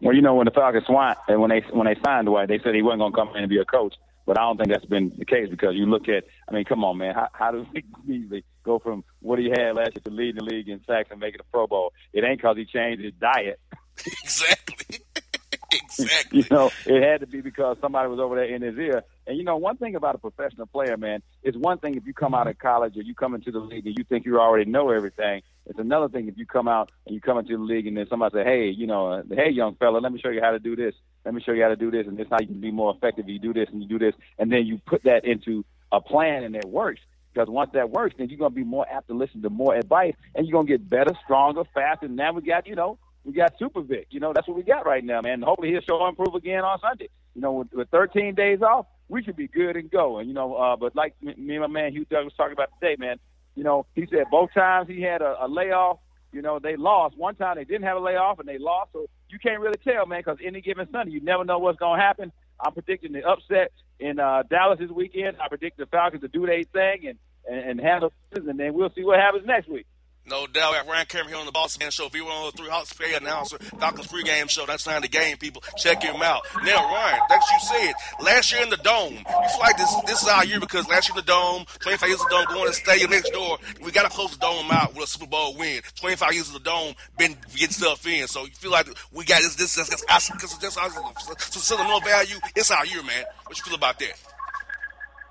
S7: Well, you know when the Falcons signed and when they when they signed Dwight, they said he wasn't going to come in and be a coach. But I don't think that's been the case because you look at, I mean, come on, man, how, how does Vic Beasley go from what he had last year to leading the league in sacks and making a Pro Bowl? It ain't because he changed his diet.
S1: exactly. exactly.
S7: you know, it had to be because somebody was over there in his ear. And you know, one thing about a professional player, man, it's one thing if you come out of college or you come into the league and you think you already know everything. It's another thing if you come out and you come into the league and then somebody say, "Hey, you know, hey, young fella, let me show you how to do this." Let me show you how to do this, and this is how you can be more effective. You do this and you do this, and then you put that into a plan, and it works. Because once that works, then you're gonna be more apt to listen to more advice, and you're gonna get better, stronger, faster. And now we got, you know, we got Super Vic. You know, that's what we got right now, man. Hopefully he'll show improve again on Sunday. You know, with, with 13 days off, we should be good and go. And you know, uh, but like me and my man Hugh Douglas talking about today, man, You know, he said both times he had a, a layoff, you know, they lost. One time they didn't have a layoff and they lost. So you can't really tell, man, because any given Sunday, you never know what's going to happen. I'm predicting the upset in uh, Dallas this weekend. I predict the Falcons to do their thing and, and, and handle this, and then we'll see what happens next week.
S1: No doubt. Got Ryan Cameron here on the Boss Man Show. If you want to three Hawks play announcer, Falcons pregame show, that's time the game, people. Check him out. Now, Ryan, like you said, last year in the Dome, you feel like this this is our year because last year in the Dome, 25 years of the Dome, going to stadium next door, we got to close the Dome out with a Super Bowl win. 25 years of the Dome, been getting stuff in. So you feel like we got this, this, this, because just so selling no value, it's our year, man. What you feel about that?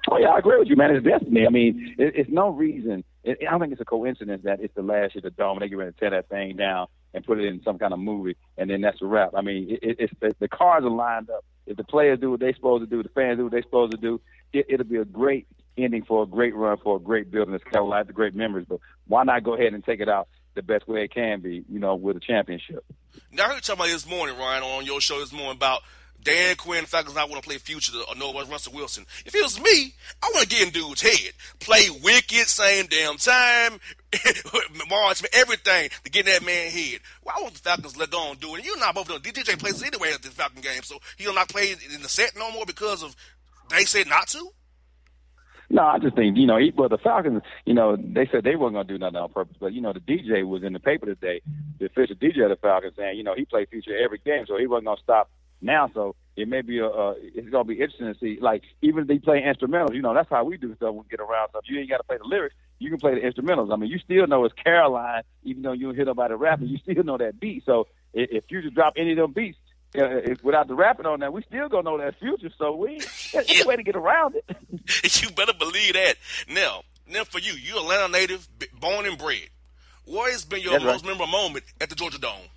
S7: Oh, yeah, I agree with you, man. It's destiny. I mean, it, it's no reason – it, I don't think it's a coincidence that it's the last year of the dome they get ready to tear that thing down and put it in some kind of movie, and then that's a wrap. I mean, it, it's the, the cards are lined up. If the players do what they're supposed to do, the fans do what they're supposed to do, it, it'll be a great ending for a great run for a great building. It's kind of like the great memories, but why not go ahead and take it out the best way it can be, you know, with a championship?
S1: Now, I heard about this morning, Ryan, on your show this morning about – Dan Quinn, Falcons not want to play future or uh, no Russell Wilson. If it was me, I want to get in dude's head. Play wicked, same damn time, March, everything to get in that man head. Why won't the Falcons let go on do it? And you're not both doing DJ plays anyway at the Falcon game, so he'll not play in the set no more because of they said not to?
S7: No, I just think, you know, he, well, the Falcons, you know, they said they weren't going to do nothing on purpose. But, you know, the DJ was in the paper today, the official DJ of the Falcons, saying, you know, he played future every game, so he wasn't going to stop now. So it may be a, uh, it's gonna be interesting to see. Like even if they play instrumentals, you know, that's how we do stuff we get around stuff. You ain't got to play the lyrics. You can play the instrumentals. I mean, you still know it's Caroline, even though you don't hear nobody rapping. You still know that beat. So if, if you just drop any of them beats, uh, without the rapping on that, we still gonna know that future. So we there's a way to get around
S1: it. you better believe that. Now, now for you, you Atlanta native, born and bred. What has been your That's most right. memorable moment at the Georgia Dome?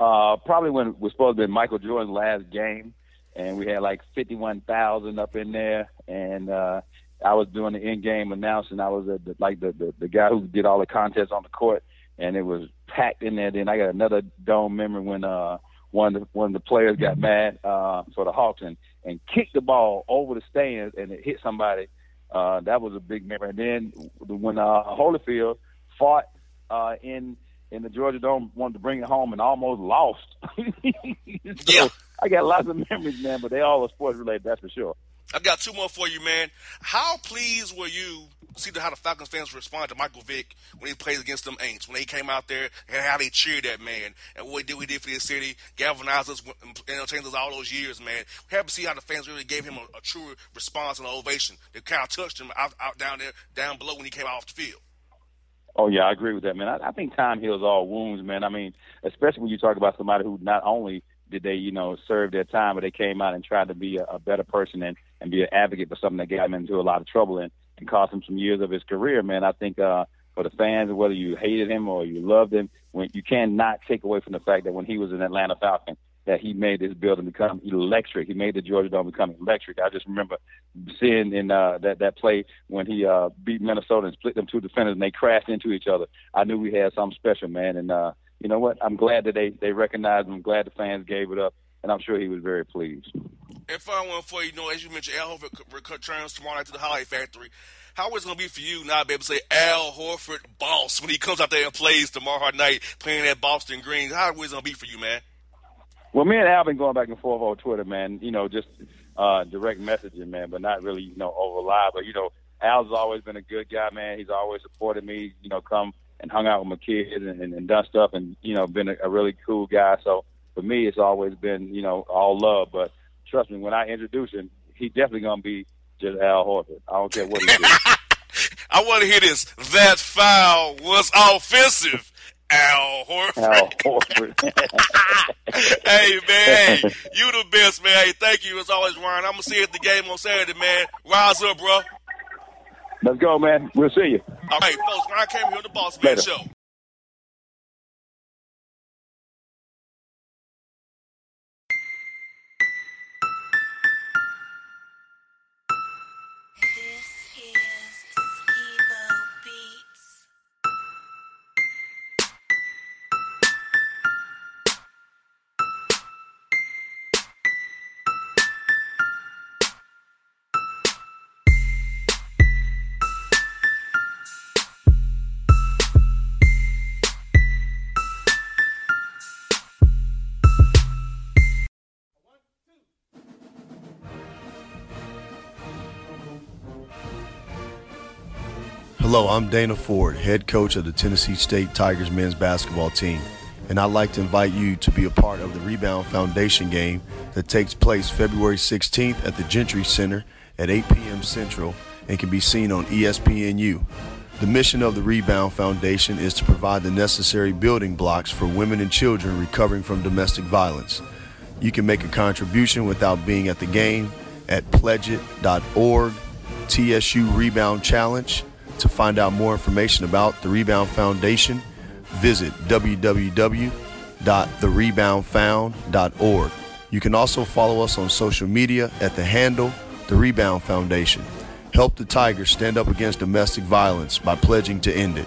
S7: Uh, probably when it was supposed to be Michael Jordan's last game, and we had like fifty-one thousand up in there, and uh, I was doing the in-game announcing. I was the, like the, the the guy who did all the contests on the court, and it was packed in there. Then I got another dome memory when uh, one of the, one of the players got mad uh, for the Hawks and, and kicked the ball over the stands and it hit somebody. Uh, that was a big memory. And then when uh, Holyfield fought uh, in in the Georgia Dome wanted to bring it home and almost lost. so
S1: yeah.
S7: I got lots of memories, man, but they all are sports related, that's for sure.
S1: I've got two more for you, man. How pleased were you see how the Falcons fans responded to Michael Vick when he played against them Aints, when they came out there and how they cheered that man and what he did, he did for the city, galvanized us, entertained us all those years, man. We have to see how the fans really gave him a, a true response and an ovation. They kind of touched him out, out down there, down below when he came off the field.
S7: Oh yeah, I agree with that, man. I, I think time heals all wounds, man. I mean, especially when you talk about somebody who not only did they, you know, serve their time, but they came out and tried to be a, a better person and and be an advocate for something that got him into a lot of trouble and and cost him some years of his career, man. I think uh, for the fans, whether you hated him or you loved him, when you cannot take away from the fact that when he was an Atlanta Falcon, that he made this building become electric. He made the Georgia Dome become electric. I just remember seeing in uh, that that play when he uh, beat Minnesota and split them two defenders and they crashed into each other. I knew we had something special, man. And uh, you know what? I'm glad that they they recognized him. I'm glad the fans gave it up, and I'm sure he was very pleased.
S1: And final one for you, you know, as you mentioned, Al Horford returns tomorrow night to the Highlight Factory. How is it going to be for you able to say Al Horford boss when he comes out there and plays tomorrow night playing at Boston Green? How is it going to be for you, man?
S7: Well, me and Al been going back and forth on Twitter, man. You know, just uh, direct messaging, man, but not really, you know, over live. But you know, Al's always been a good guy, man. He's always supported me. You know, come and hung out with my kids and, and, and done stuff, and you know, been a, a really cool guy. So for me, it's always been, you know, all love. But trust me, when I introduce him, he definitely gonna be just Al Horford. I don't care what he does.
S1: I want to hear this. That foul was offensive. Al Horford.
S7: Al Horford.
S1: hey man, you the best man. Hey, thank you as always, Ryan. I'm gonna see you at the game on Saturday, man. Rise up, bro.
S7: Let's go, man. We'll see you.
S1: All right, folks. Ryan came here on the Boss Man Show.
S3: Hello, I'm Dana Ford, head coach of the Tennessee State Tigers men's basketball team, and I'd like to invite you to be a part of the Rebound Foundation game that takes place February 16th at the Gentry Center at 8 p.m. Central and can be seen on ESPNU. The mission of the Rebound Foundation is to provide the necessary building blocks for women and children recovering from domestic violence. You can make a contribution without being at the game at pledgeit.org, TSU Rebound Challenge. To find out more information about the Rebound Foundation, visit www.thereboundfound.org. You can also follow us on social media at the handle The Rebound Foundation. Help the Tigers stand up against domestic violence by pledging to end it.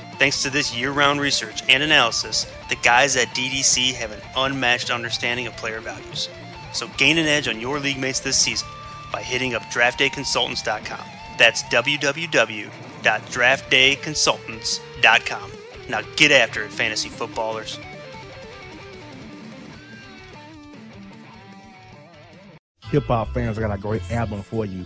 S4: Thanks to this year round research and analysis, the guys at DDC have an unmatched understanding of player values. So gain an edge on your league mates this season by hitting up draftdayconsultants.com. That's www.draftdayconsultants.com. Now get after it, fantasy footballers.
S5: Hip hop fans, I got a great album for you.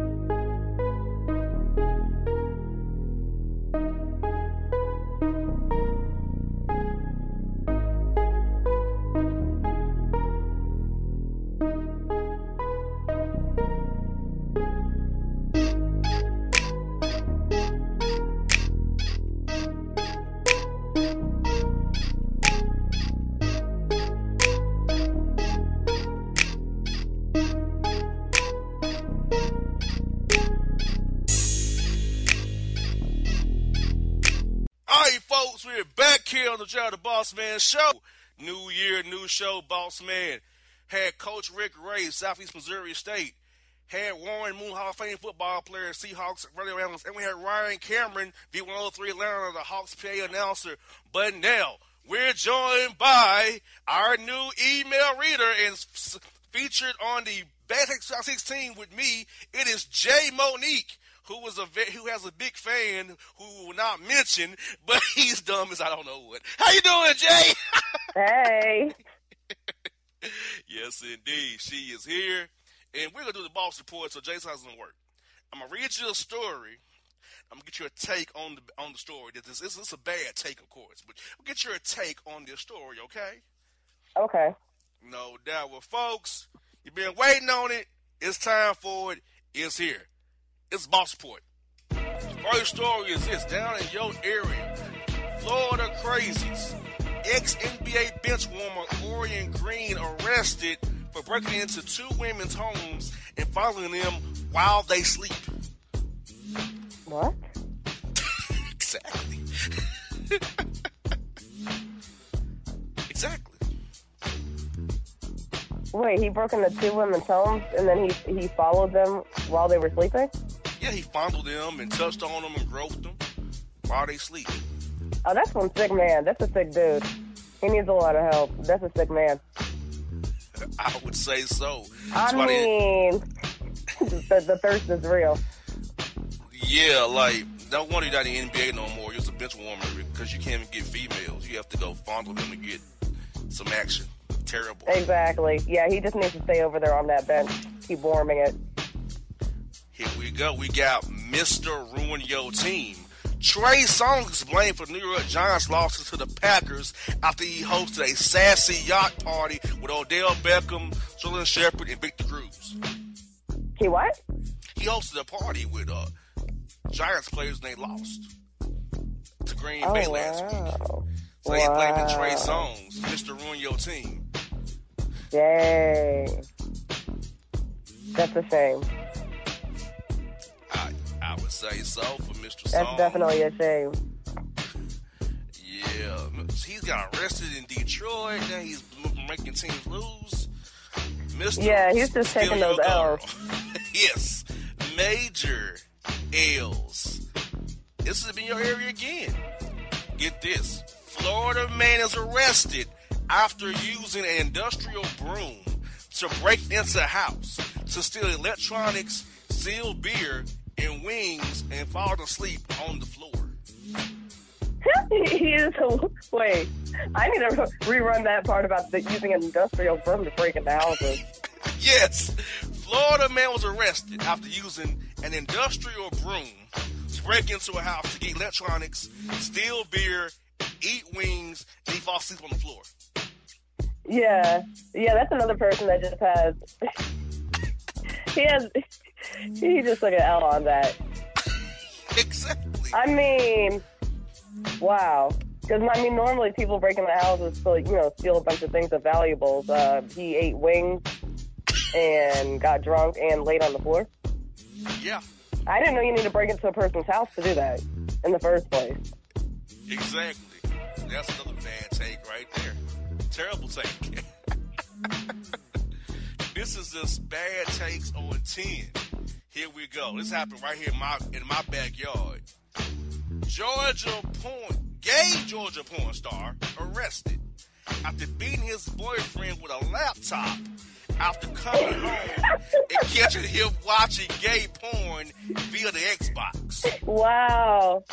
S1: Here on the JR the Boss Man Show. New year, new show, Boss Man. Had Coach Rick Ray, Southeast Missouri State. Had Warren Moon Hall of Fame football player, Seahawks radio analyst. And we had Ryan Cameron, V103 Atlanta, the Hawks PA announcer. But now, we're joined by our new email reader and featured on the Basic 16 with me. It is Jae Monique who was a who has a big fan who will not mention, but he's dumb as I don't know what. How you doing, Jae?
S8: Hey.
S1: yes, indeed, she is here, and we're gonna do the boss report. So, Jae's how's gonna work? I'm gonna read you a story. I'm gonna get you a take on the on the story. This this, this is a bad take, of course, but we'll get your take on this story, okay?
S8: Okay.
S1: No doubt. Well, folks, you've been waiting on it. It's time for it. It's here. It's Bossport. First story is this down in your area. Florida crazies. Ex NBA bench warmer Orien Greene arrested for breaking into two women's homes and following them while they sleep.
S8: What?
S1: Exactly. exactly.
S8: Wait, he broke into two women's homes and then he he followed them while they were sleeping?
S1: Yeah, he fondled them and touched on them and groped them while they sleep.
S8: Oh, that's one sick man. That's a sick dude. He needs a lot of help. That's a sick man.
S1: I would say so.
S8: I
S1: That's they-
S8: mean, the, the thirst is real.
S1: Yeah, like no wonder you're not in the NBA no more. You're just a bench warmer because you can't even get females. You have to go fondle them to get some action. Terrible.
S8: Exactly. Yeah, he just needs to stay over there on that bench, keep warming it.
S1: Here we go. We got Mr. Ruin Your Team. Trey Songz is blamed for New York Giants' losses to the Packers after he hosted a sassy yacht party with Odell Beckham, Sterling Shepard, and Victor Cruz.
S8: He what?
S1: He hosted a party with uh, Giants players and they lost to Green
S8: Oh
S1: Bay last week.
S8: wow.
S1: So they blaming Trey
S8: Wow.
S1: Songz, Mr. Ruin Your Team.
S8: Dang. That's a shame.
S1: I I would say so for Mr.
S8: That's
S1: Songz.
S8: definitely a shame.
S1: Yeah, he's got arrested in Detroit. Now he's making teams lose. Mr.
S8: Yeah, he's just taking those
S1: Girl.
S8: L's.
S1: yes, major L's. This has been your area again. Get this: Florida man is arrested after using an industrial broom to break into a house to steal electronics, steal beer and wings, and fall asleep on the floor.
S8: he is. Wait, I need to rerun that part about the, using an industrial broom to break into houses.
S1: Yes, Florida man was arrested after using an industrial broom to break into a house to get electronics, steal beer, eat wings, and he falls asleep on the floor.
S8: Yeah, yeah, that's another person that just has. he has. He just took an L on that.
S1: Exactly.
S8: I mean, wow. Because I mean, normally people break into houses to you know steal a bunch of things of valuables. Uh, he ate wings and got drunk and laid on the floor.
S1: Yeah,
S8: I didn't know you need to break into a person's house to do that in the first place.
S1: exactly. That's another bad take right there. Terrible take. this is just bad takes on 10. Here we go. This happened right here in my in my backyard. Georgia porn, gay Georgia porn star arrested after beating his boyfriend with a laptop after coming home and catching him watching gay porn via the Xbox.
S8: Wow.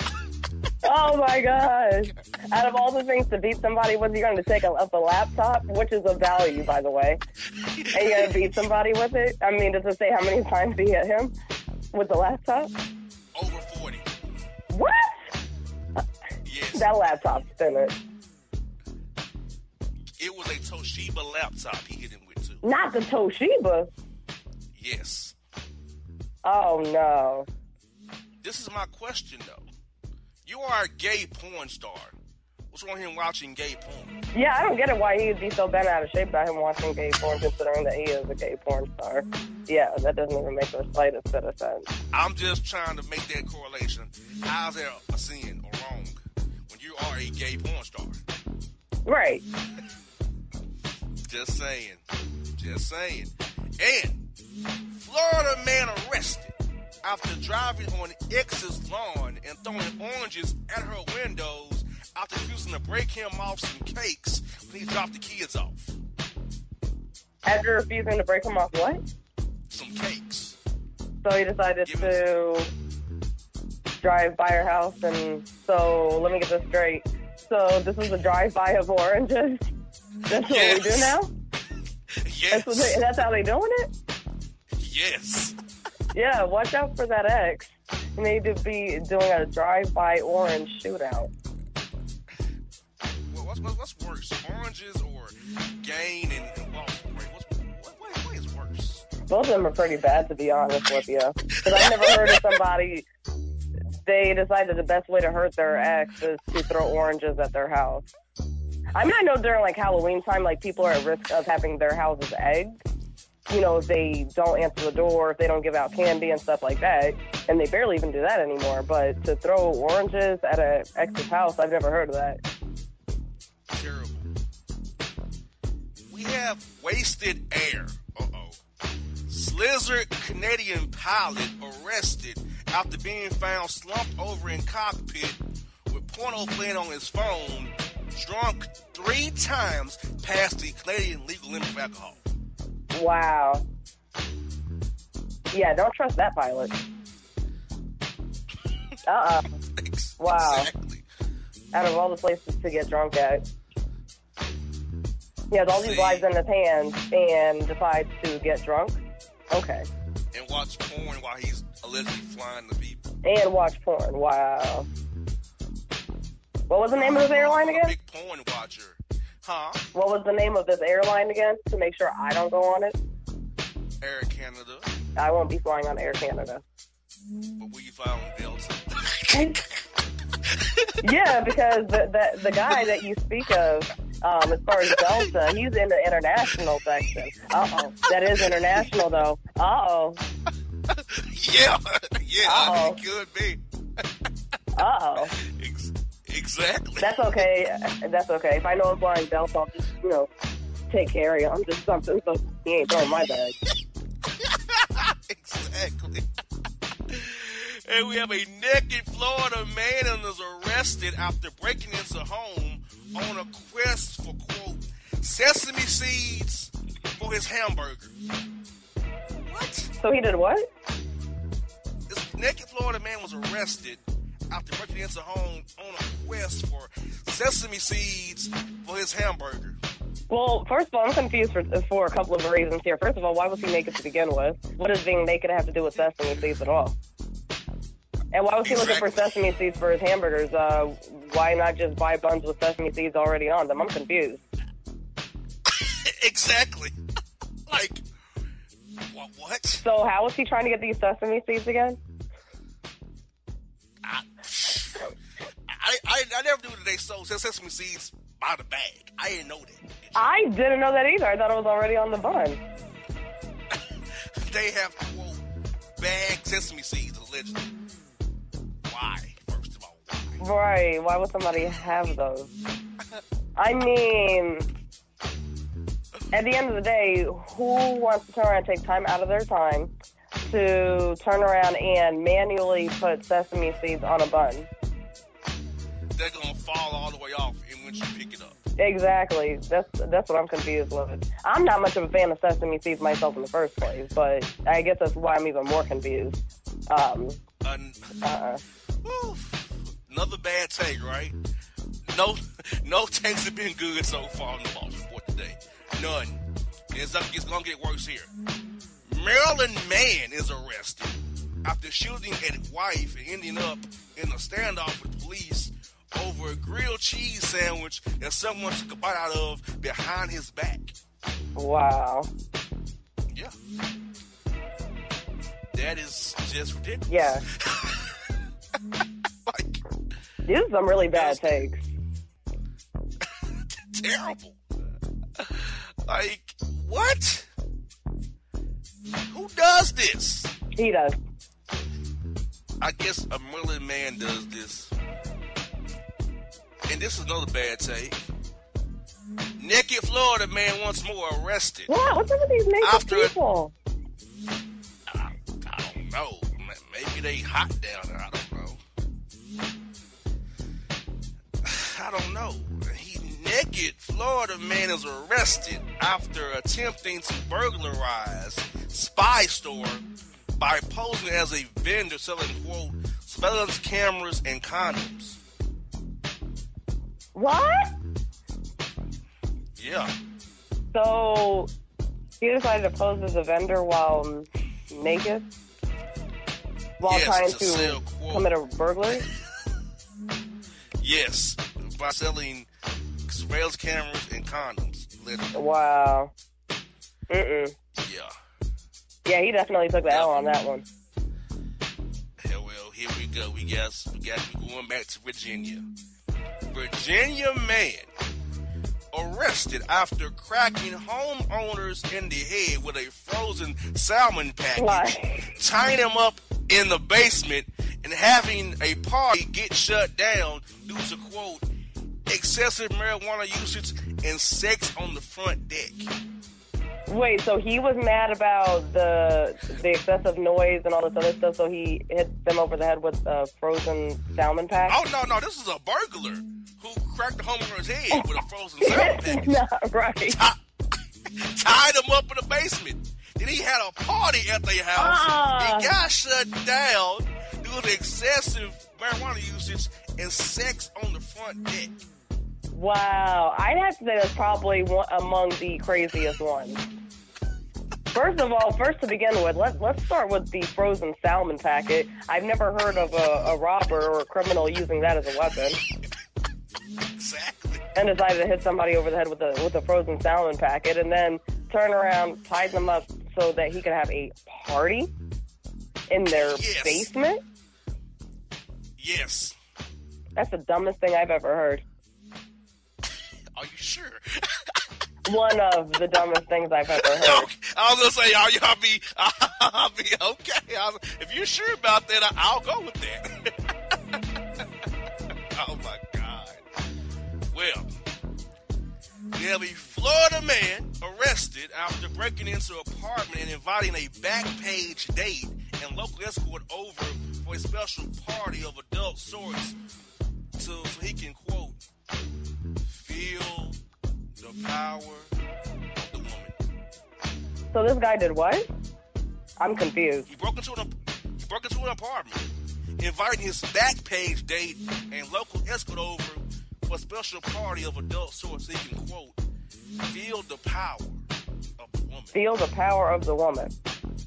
S8: Oh my gosh. Out of all the things to beat somebody with, you're going to take a, up a laptop, which is a value, by the way. And you're going to beat somebody with it? I mean, does it say how many times he hit him with the laptop?
S1: Over 40.
S8: What?
S1: Yes.
S8: That laptop's finished.
S1: It It was a Toshiba laptop he hit him.
S8: Not the Toshiba.
S1: Yes.
S8: Oh no.
S1: This is my question though. You are a gay porn star. What's wrong with him watching gay porn?
S8: Yeah, I don't get it why he'd be so bent out of shape about him watching gay porn, considering that he is a gay porn star. Yeah, that doesn't even make the slightest bit of sense.
S1: I'm just trying to make that correlation. How's that a sin or wrong when you are a gay porn star?
S8: Right.
S1: Just saying. Just saying. And Florida man arrested after driving on ex's lawn and throwing oranges at her windows after refusing to break him off some cakes when he dropped the kids off.
S8: After refusing to break him off what?
S1: Some cakes.
S8: So he decided
S1: Give
S8: to drive by her house, and so let me get this straight. So this is a drive-by of oranges. That's what we do now.
S1: Yes.
S8: That's they, that's how they doing it.
S1: yes.
S8: Yeah, watch out for that ex. You need to be doing a drive-by orange shootout.
S1: Well, what's, what's, worse, oranges or gain and? What's, what, what, what is worse?
S8: Both of them are pretty bad, to be honest with you. Because I've never heard of somebody. They decided the best way to hurt their ex is to throw oranges at their house. I mean, I know during like Halloween time, like people are at risk of having their houses egged. You know, if they don't answer the door, if they don't give out candy and stuff like that, and they barely even do that anymore. But to throw oranges at an ex's house, I've never heard of that.
S1: Terrible. We have wasted air. Uh oh. Slizzard Canadian pilot arrested after being found slumped over in cockpit with porno playing on his phone, drunk three times past the Canadian legal limit of alcohol.
S8: Wow. Yeah, don't trust that pilot. Uh uh
S1: Ex-
S8: Wow.
S1: Exactly.
S8: Out of all the places to get drunk at. He has all these lives in his hands and decides to get drunk. Okay.
S1: And watch porn while he's allegedly flying the people.
S8: And watch porn. Wow. What was the name of this airline again?
S1: big porn watcher. Huh?
S8: What was the name of this airline again? To make sure I don't go on it.
S1: Air Canada.
S8: I won't be flying on Air Canada.
S1: But will you fly on Delta?
S8: yeah, because the, the the guy that you speak of, um, as far as Delta, he's in the international section. Uh oh, that is international though. Uh oh,
S1: yeah. Yeah,
S8: Uh-oh.
S1: it could be.
S8: uh oh.
S1: Ex- exactly.
S8: That's okay. That's okay. If I know I'm flying Delta, I'll just you know take carry on just something so he ain't throwing my bag.
S1: exactly. And we have a naked Florida man and is arrested after breaking into a home on a quest for quote sesame seeds for his hamburger. What?
S8: So he did what?
S1: This naked Florida man was arrested after breaking into home on a quest for sesame seeds for his hamburger.
S8: Well, first of all, I'm confused for for a couple of reasons here. First of all, why was he naked to begin with? What does being naked have to do with sesame seeds at all? And why was he looking for sesame seeds for his hamburgers? Uh, why not just buy buns with sesame seeds already on them? I'm confused.
S1: exactly. like, what? what?
S8: So how was he trying to get these sesame seeds again?
S1: I, I, I never knew that they sold sesame seeds by the bag. I didn't know that.
S8: I didn't know that either. I thought it was already on the bun.
S1: They have quote bag sesame seeds allegedly. Why? First of all, why?
S8: Right. Why would somebody have those? I mean, at the end of the day, who wants to turn around and take time out of their time to turn around and manually put sesame seeds on a bun?
S1: They're gonna fall all the way off, and once you pick it up,
S8: Exactly. That's that's what I'm confused with. I'm not much of a fan of sesame seeds myself in the first place, but I guess that's why I'm even more confused. Um,
S1: An-
S8: uh-uh.
S1: whew, another bad take, right? No, no takes have been good so far on the boss report today. None. It's, it's gonna get worse here. Maryland man is arrested after shooting at wife and ending up in a standoff with police over a grilled cheese sandwich that someone took a bite out of behind his back.
S8: Wow.
S1: Yeah. That is just ridiculous.
S8: Yeah.
S1: like,
S8: These are some really bad takes.
S1: terrible. Like, what? Who does this?
S8: He does.
S1: I guess a Merlin man does this. And this is another bad take. Naked Florida man once more arrested.
S8: Wow, what's up with these naked
S1: After
S8: people?
S1: I, I don't know. Maybe they hot down there. I don't know. I don't know. He naked Florida man is arrested after attempting to burglarize spy store by posing as a vendor selling quote surveillance cameras and condoms.
S8: What?
S1: Yeah.
S8: So he decided to pose as a vendor while naked, while
S1: Yes,
S8: trying
S1: to
S8: to
S1: sell,
S8: commit a burglary.
S1: Yes. By selling surveillance cameras and condoms. Literally.
S8: Wow. Mm-mm.
S1: Yeah.
S8: Yeah, he definitely took the L on that one.
S1: Hell well, here we go. We got we got we going back to Virginia. Virginia man arrested after cracking homeowners in the head with a frozen salmon package,
S8: Why?
S1: tying him up in the basement, and having a party get shut down due to quote excessive marijuana usage and sex on the front deck.
S8: Wait, so he was mad about the the excessive noise and all this other stuff, so he hit them over the head with a frozen salmon pack?
S1: Oh no, no, this is a burglar who cracked the homeowner's head with a frozen salmon.
S8: Not right.
S1: tied him up in the basement. Then he had a party at their house.
S8: Ah.
S1: It got shut down due to excessive marijuana usage and sex on the front deck.
S8: Wow, I'd have to say that's probably one, among the craziest ones. First of all, first to begin with, let, let's start with the frozen salmon packet. I've never heard of a, a robber or a criminal using that as a weapon.
S1: Exactly.
S8: and decided to hit somebody over the head with a with a frozen salmon packet, and then turn around, tied them up so that he could have a party in their
S1: Yes.
S8: basement.
S1: Yes.
S8: That's the dumbest thing I've ever heard.
S1: Are you sure?
S8: One of the dumbest things I've ever heard.
S1: Okay. I was gonna say, y'all, y'all be, I'll be okay. I was- if you're sure about that, I'll go with that. oh my God. Well, we have a Florida man arrested after breaking into an apartment and inviting a back page date and local escort over for a special party of adult sorts to, so he can quote feel the power of the woman.
S8: So this guy did what? I'm confused.
S1: He broke into an he broke into an apartment, inviting his back page date and local escort over for a special party of adult sorts so he can quote feel the power of the woman.
S8: Feel the power of the woman.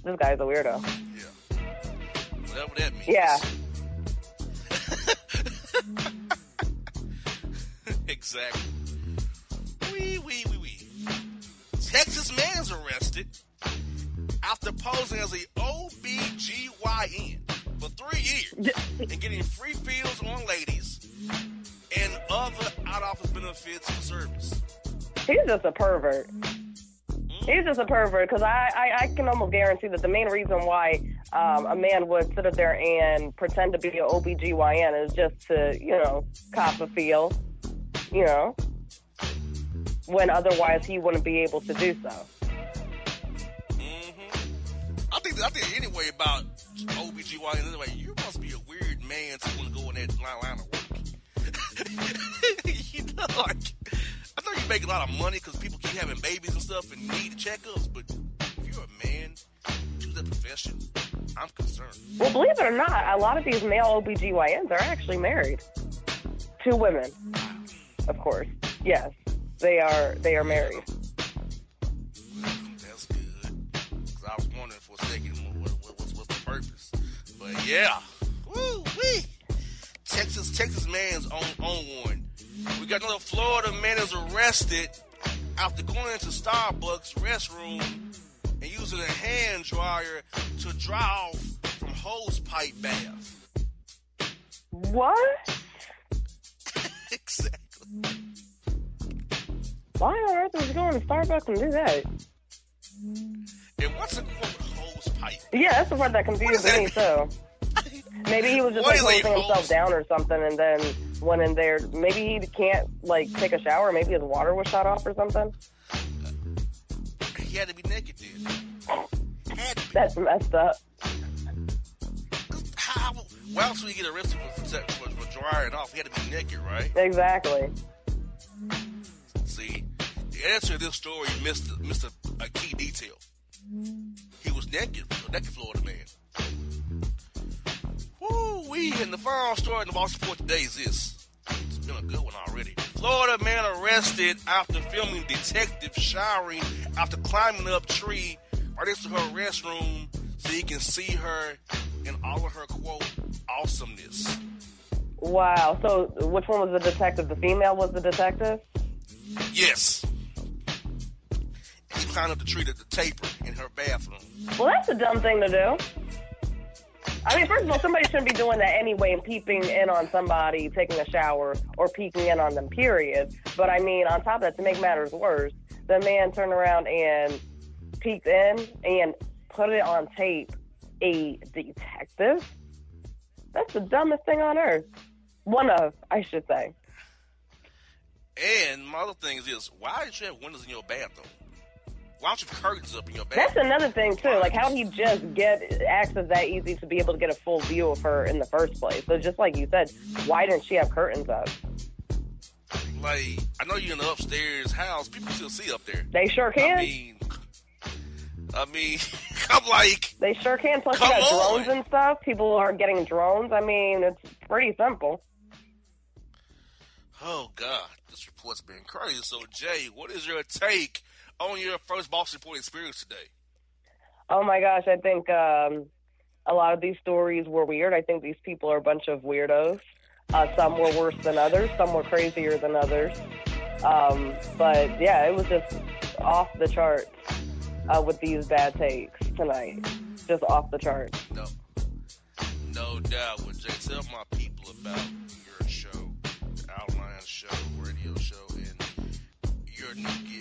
S8: This guy's a weirdo.
S1: Yeah. Whatever that means.
S8: Yeah.
S1: exactly. Wee wee wee wee. Texas man is arrested after posing as a OBGYN for three years and getting free feels on ladies and other out of office benefits for service.
S8: He's just a pervert. He's just a pervert because I, I, I can almost guarantee that the main reason why um, a man would sit up there and pretend to be an OBGYN is just to, you know, cop a feel, you know, when otherwise he wouldn't be able to do so.
S1: hmm I think I think anyway about OBGYN anyway, you must be a weird man to want to go in that line, line of work. you know, like I know you make a lot of money because people keep having babies and stuff and need checkups, but if you're a man, choose that profession. I'm concerned.
S8: Well, believe it or not, a lot of these male OBGYNs are actually married to women. Of course. Yes. They are they are married.
S1: That's good. I was wondering for a second what, what, what's, what's the purpose. But yeah. Woo wee. Texas, Texas man's on, on one. We got another Florida man is arrested after going into Starbucks restroom and using a hand dryer to dry off from hose pipe bath.
S8: What?
S1: exactly.
S8: Why on earth would you go into Starbucks and do that?
S1: And what's a quote hose pipe?
S8: Yeah, that's the part that
S1: is
S8: me too. Maybe he was just
S1: What
S8: like closing himself down or something, and then went in there. Maybe he can't like take a shower. Maybe his water was shut off or something.
S1: He had to be naked then. Had to be.
S8: That's messed up.
S1: How? Why else would he get arrested for, for, for drying off? He had to be naked, right?
S8: Exactly.
S1: The answer to this story missed missed a, a key detail. He was naked, a naked Florida man. Woo wee! And the final story in the Boss Report today is this. It's been a good one already. Florida man arrested after filming detective showering after climbing up tree right next to her restroom so he can see her in all of her quote awesomeness.
S8: Wow. So, which one was the detective? The female was the detective.
S1: Yes. He climbed up the tree to the taper in her bathroom.
S8: Well, that's a dumb thing to do. I mean, first of all, somebody shouldn't be doing that anyway and peeping in on somebody taking a shower or peeking in on them, period. But I mean, on top of that, to make matters worse, the man turned around and peeked in and put it on tape. A detective? That's the dumbest thing on earth. One of, I should say.
S1: And my other thing is this: Why did you have windows in your bathroom? Why don't you have curtains up in your
S8: That's another thing too. Like, how he just get access that easy to be able to get a full view of her in the first place? So, just like you said, why didn't she have curtains up?
S1: Like, I know you're in the upstairs house. People still see up there.
S8: They sure can.
S1: I mean, I mean, I'm like,
S8: They sure can. Plus, you got
S1: on.
S8: drones and stuff. People are getting drones. I mean, it's pretty simple.
S1: oh god, this report's been crazy. So Jae, what is your take on your first Boss Report experience today?
S8: Oh my gosh, I think um, a lot of these stories were weird. I think these people are a bunch of weirdos. Uh, some were worse than others. Some were crazier than others. Um, but yeah, it was just off the charts uh, with these bad takes tonight. Just off the charts.
S1: No, no doubt. Well, Jae, tell my people about your show, the Outline Show, radio show, and your new gig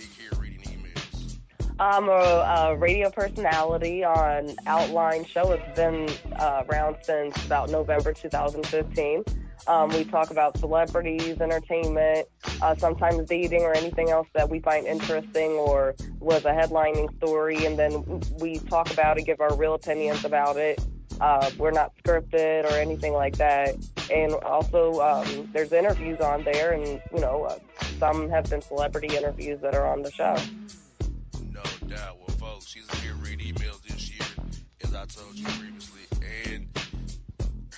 S1: here reading emails.
S8: I'm a, a radio personality on Outline Show. It's been uh, around since about November 2015. Um, we talk about celebrities, entertainment, uh, sometimes dating or anything else that we find interesting or was a headlining story, and then we talk about it, give our real opinions about it. Uh, we're not scripted or anything like that. And also, um, there's interviews on there, and you know, uh, some have been celebrity interviews that are on the show.
S1: Doubt. Well, folks, she's here reading emails this year, as I told you previously, and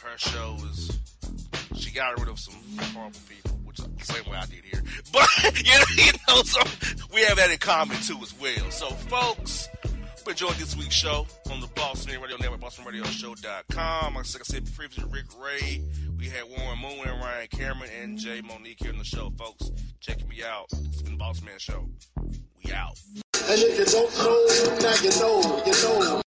S1: her show is she got rid of some horrible people, which is the same way I did here. But you know, so we have that in common too as well. So, folks. Enjoyed this week's show on the Bossman Radio Network, BossmanRadioShow.com. Like I said previously, Rick Ray, we had Warren Moon and Ryan Cameron and Jae Monique here on the show, folks. Check me out. It's been the Boss Man Show. We out.
S9: And if you don't know, now you know, you know.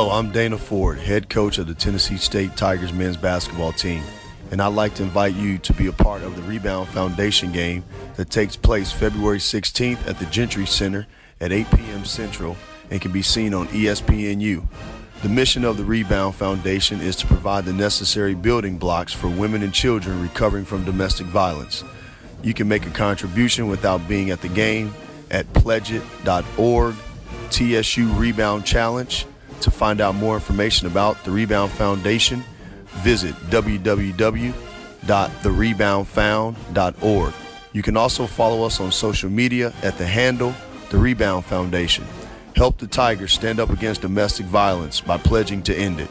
S3: Hello, I'm Dana Ford, head coach of the Tennessee State Tigers men's basketball team, and I'd like to invite you to be a part of the Rebound Foundation game that takes place February 16th at the Gentry Center at 8 p.m. Central and can be seen on ESPNU. The mission of the Rebound Foundation is to provide the necessary building blocks for women and children recovering from domestic violence. You can make a contribution without being at the game at pledgeit.org, TSU Rebound Challenge. To find out more information about the Rebound Foundation, visit www.thereboundfound.org. You can also follow us on social media at the handle The Rebound Foundation. Help the Tigers stand up against domestic violence by pledging to end it.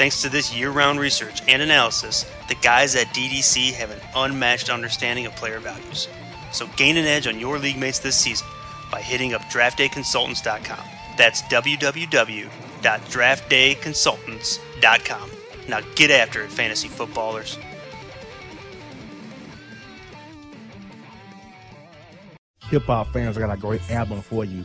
S4: Thanks to this year round research and analysis, the guys at DDC have an unmatched understanding of player values. So gain an edge on your league mates this season by hitting up draftdayconsultants.com. That's www.draftdayconsultants.com. Now get after it, fantasy footballers.
S5: hip hop fans, I got a great album for you.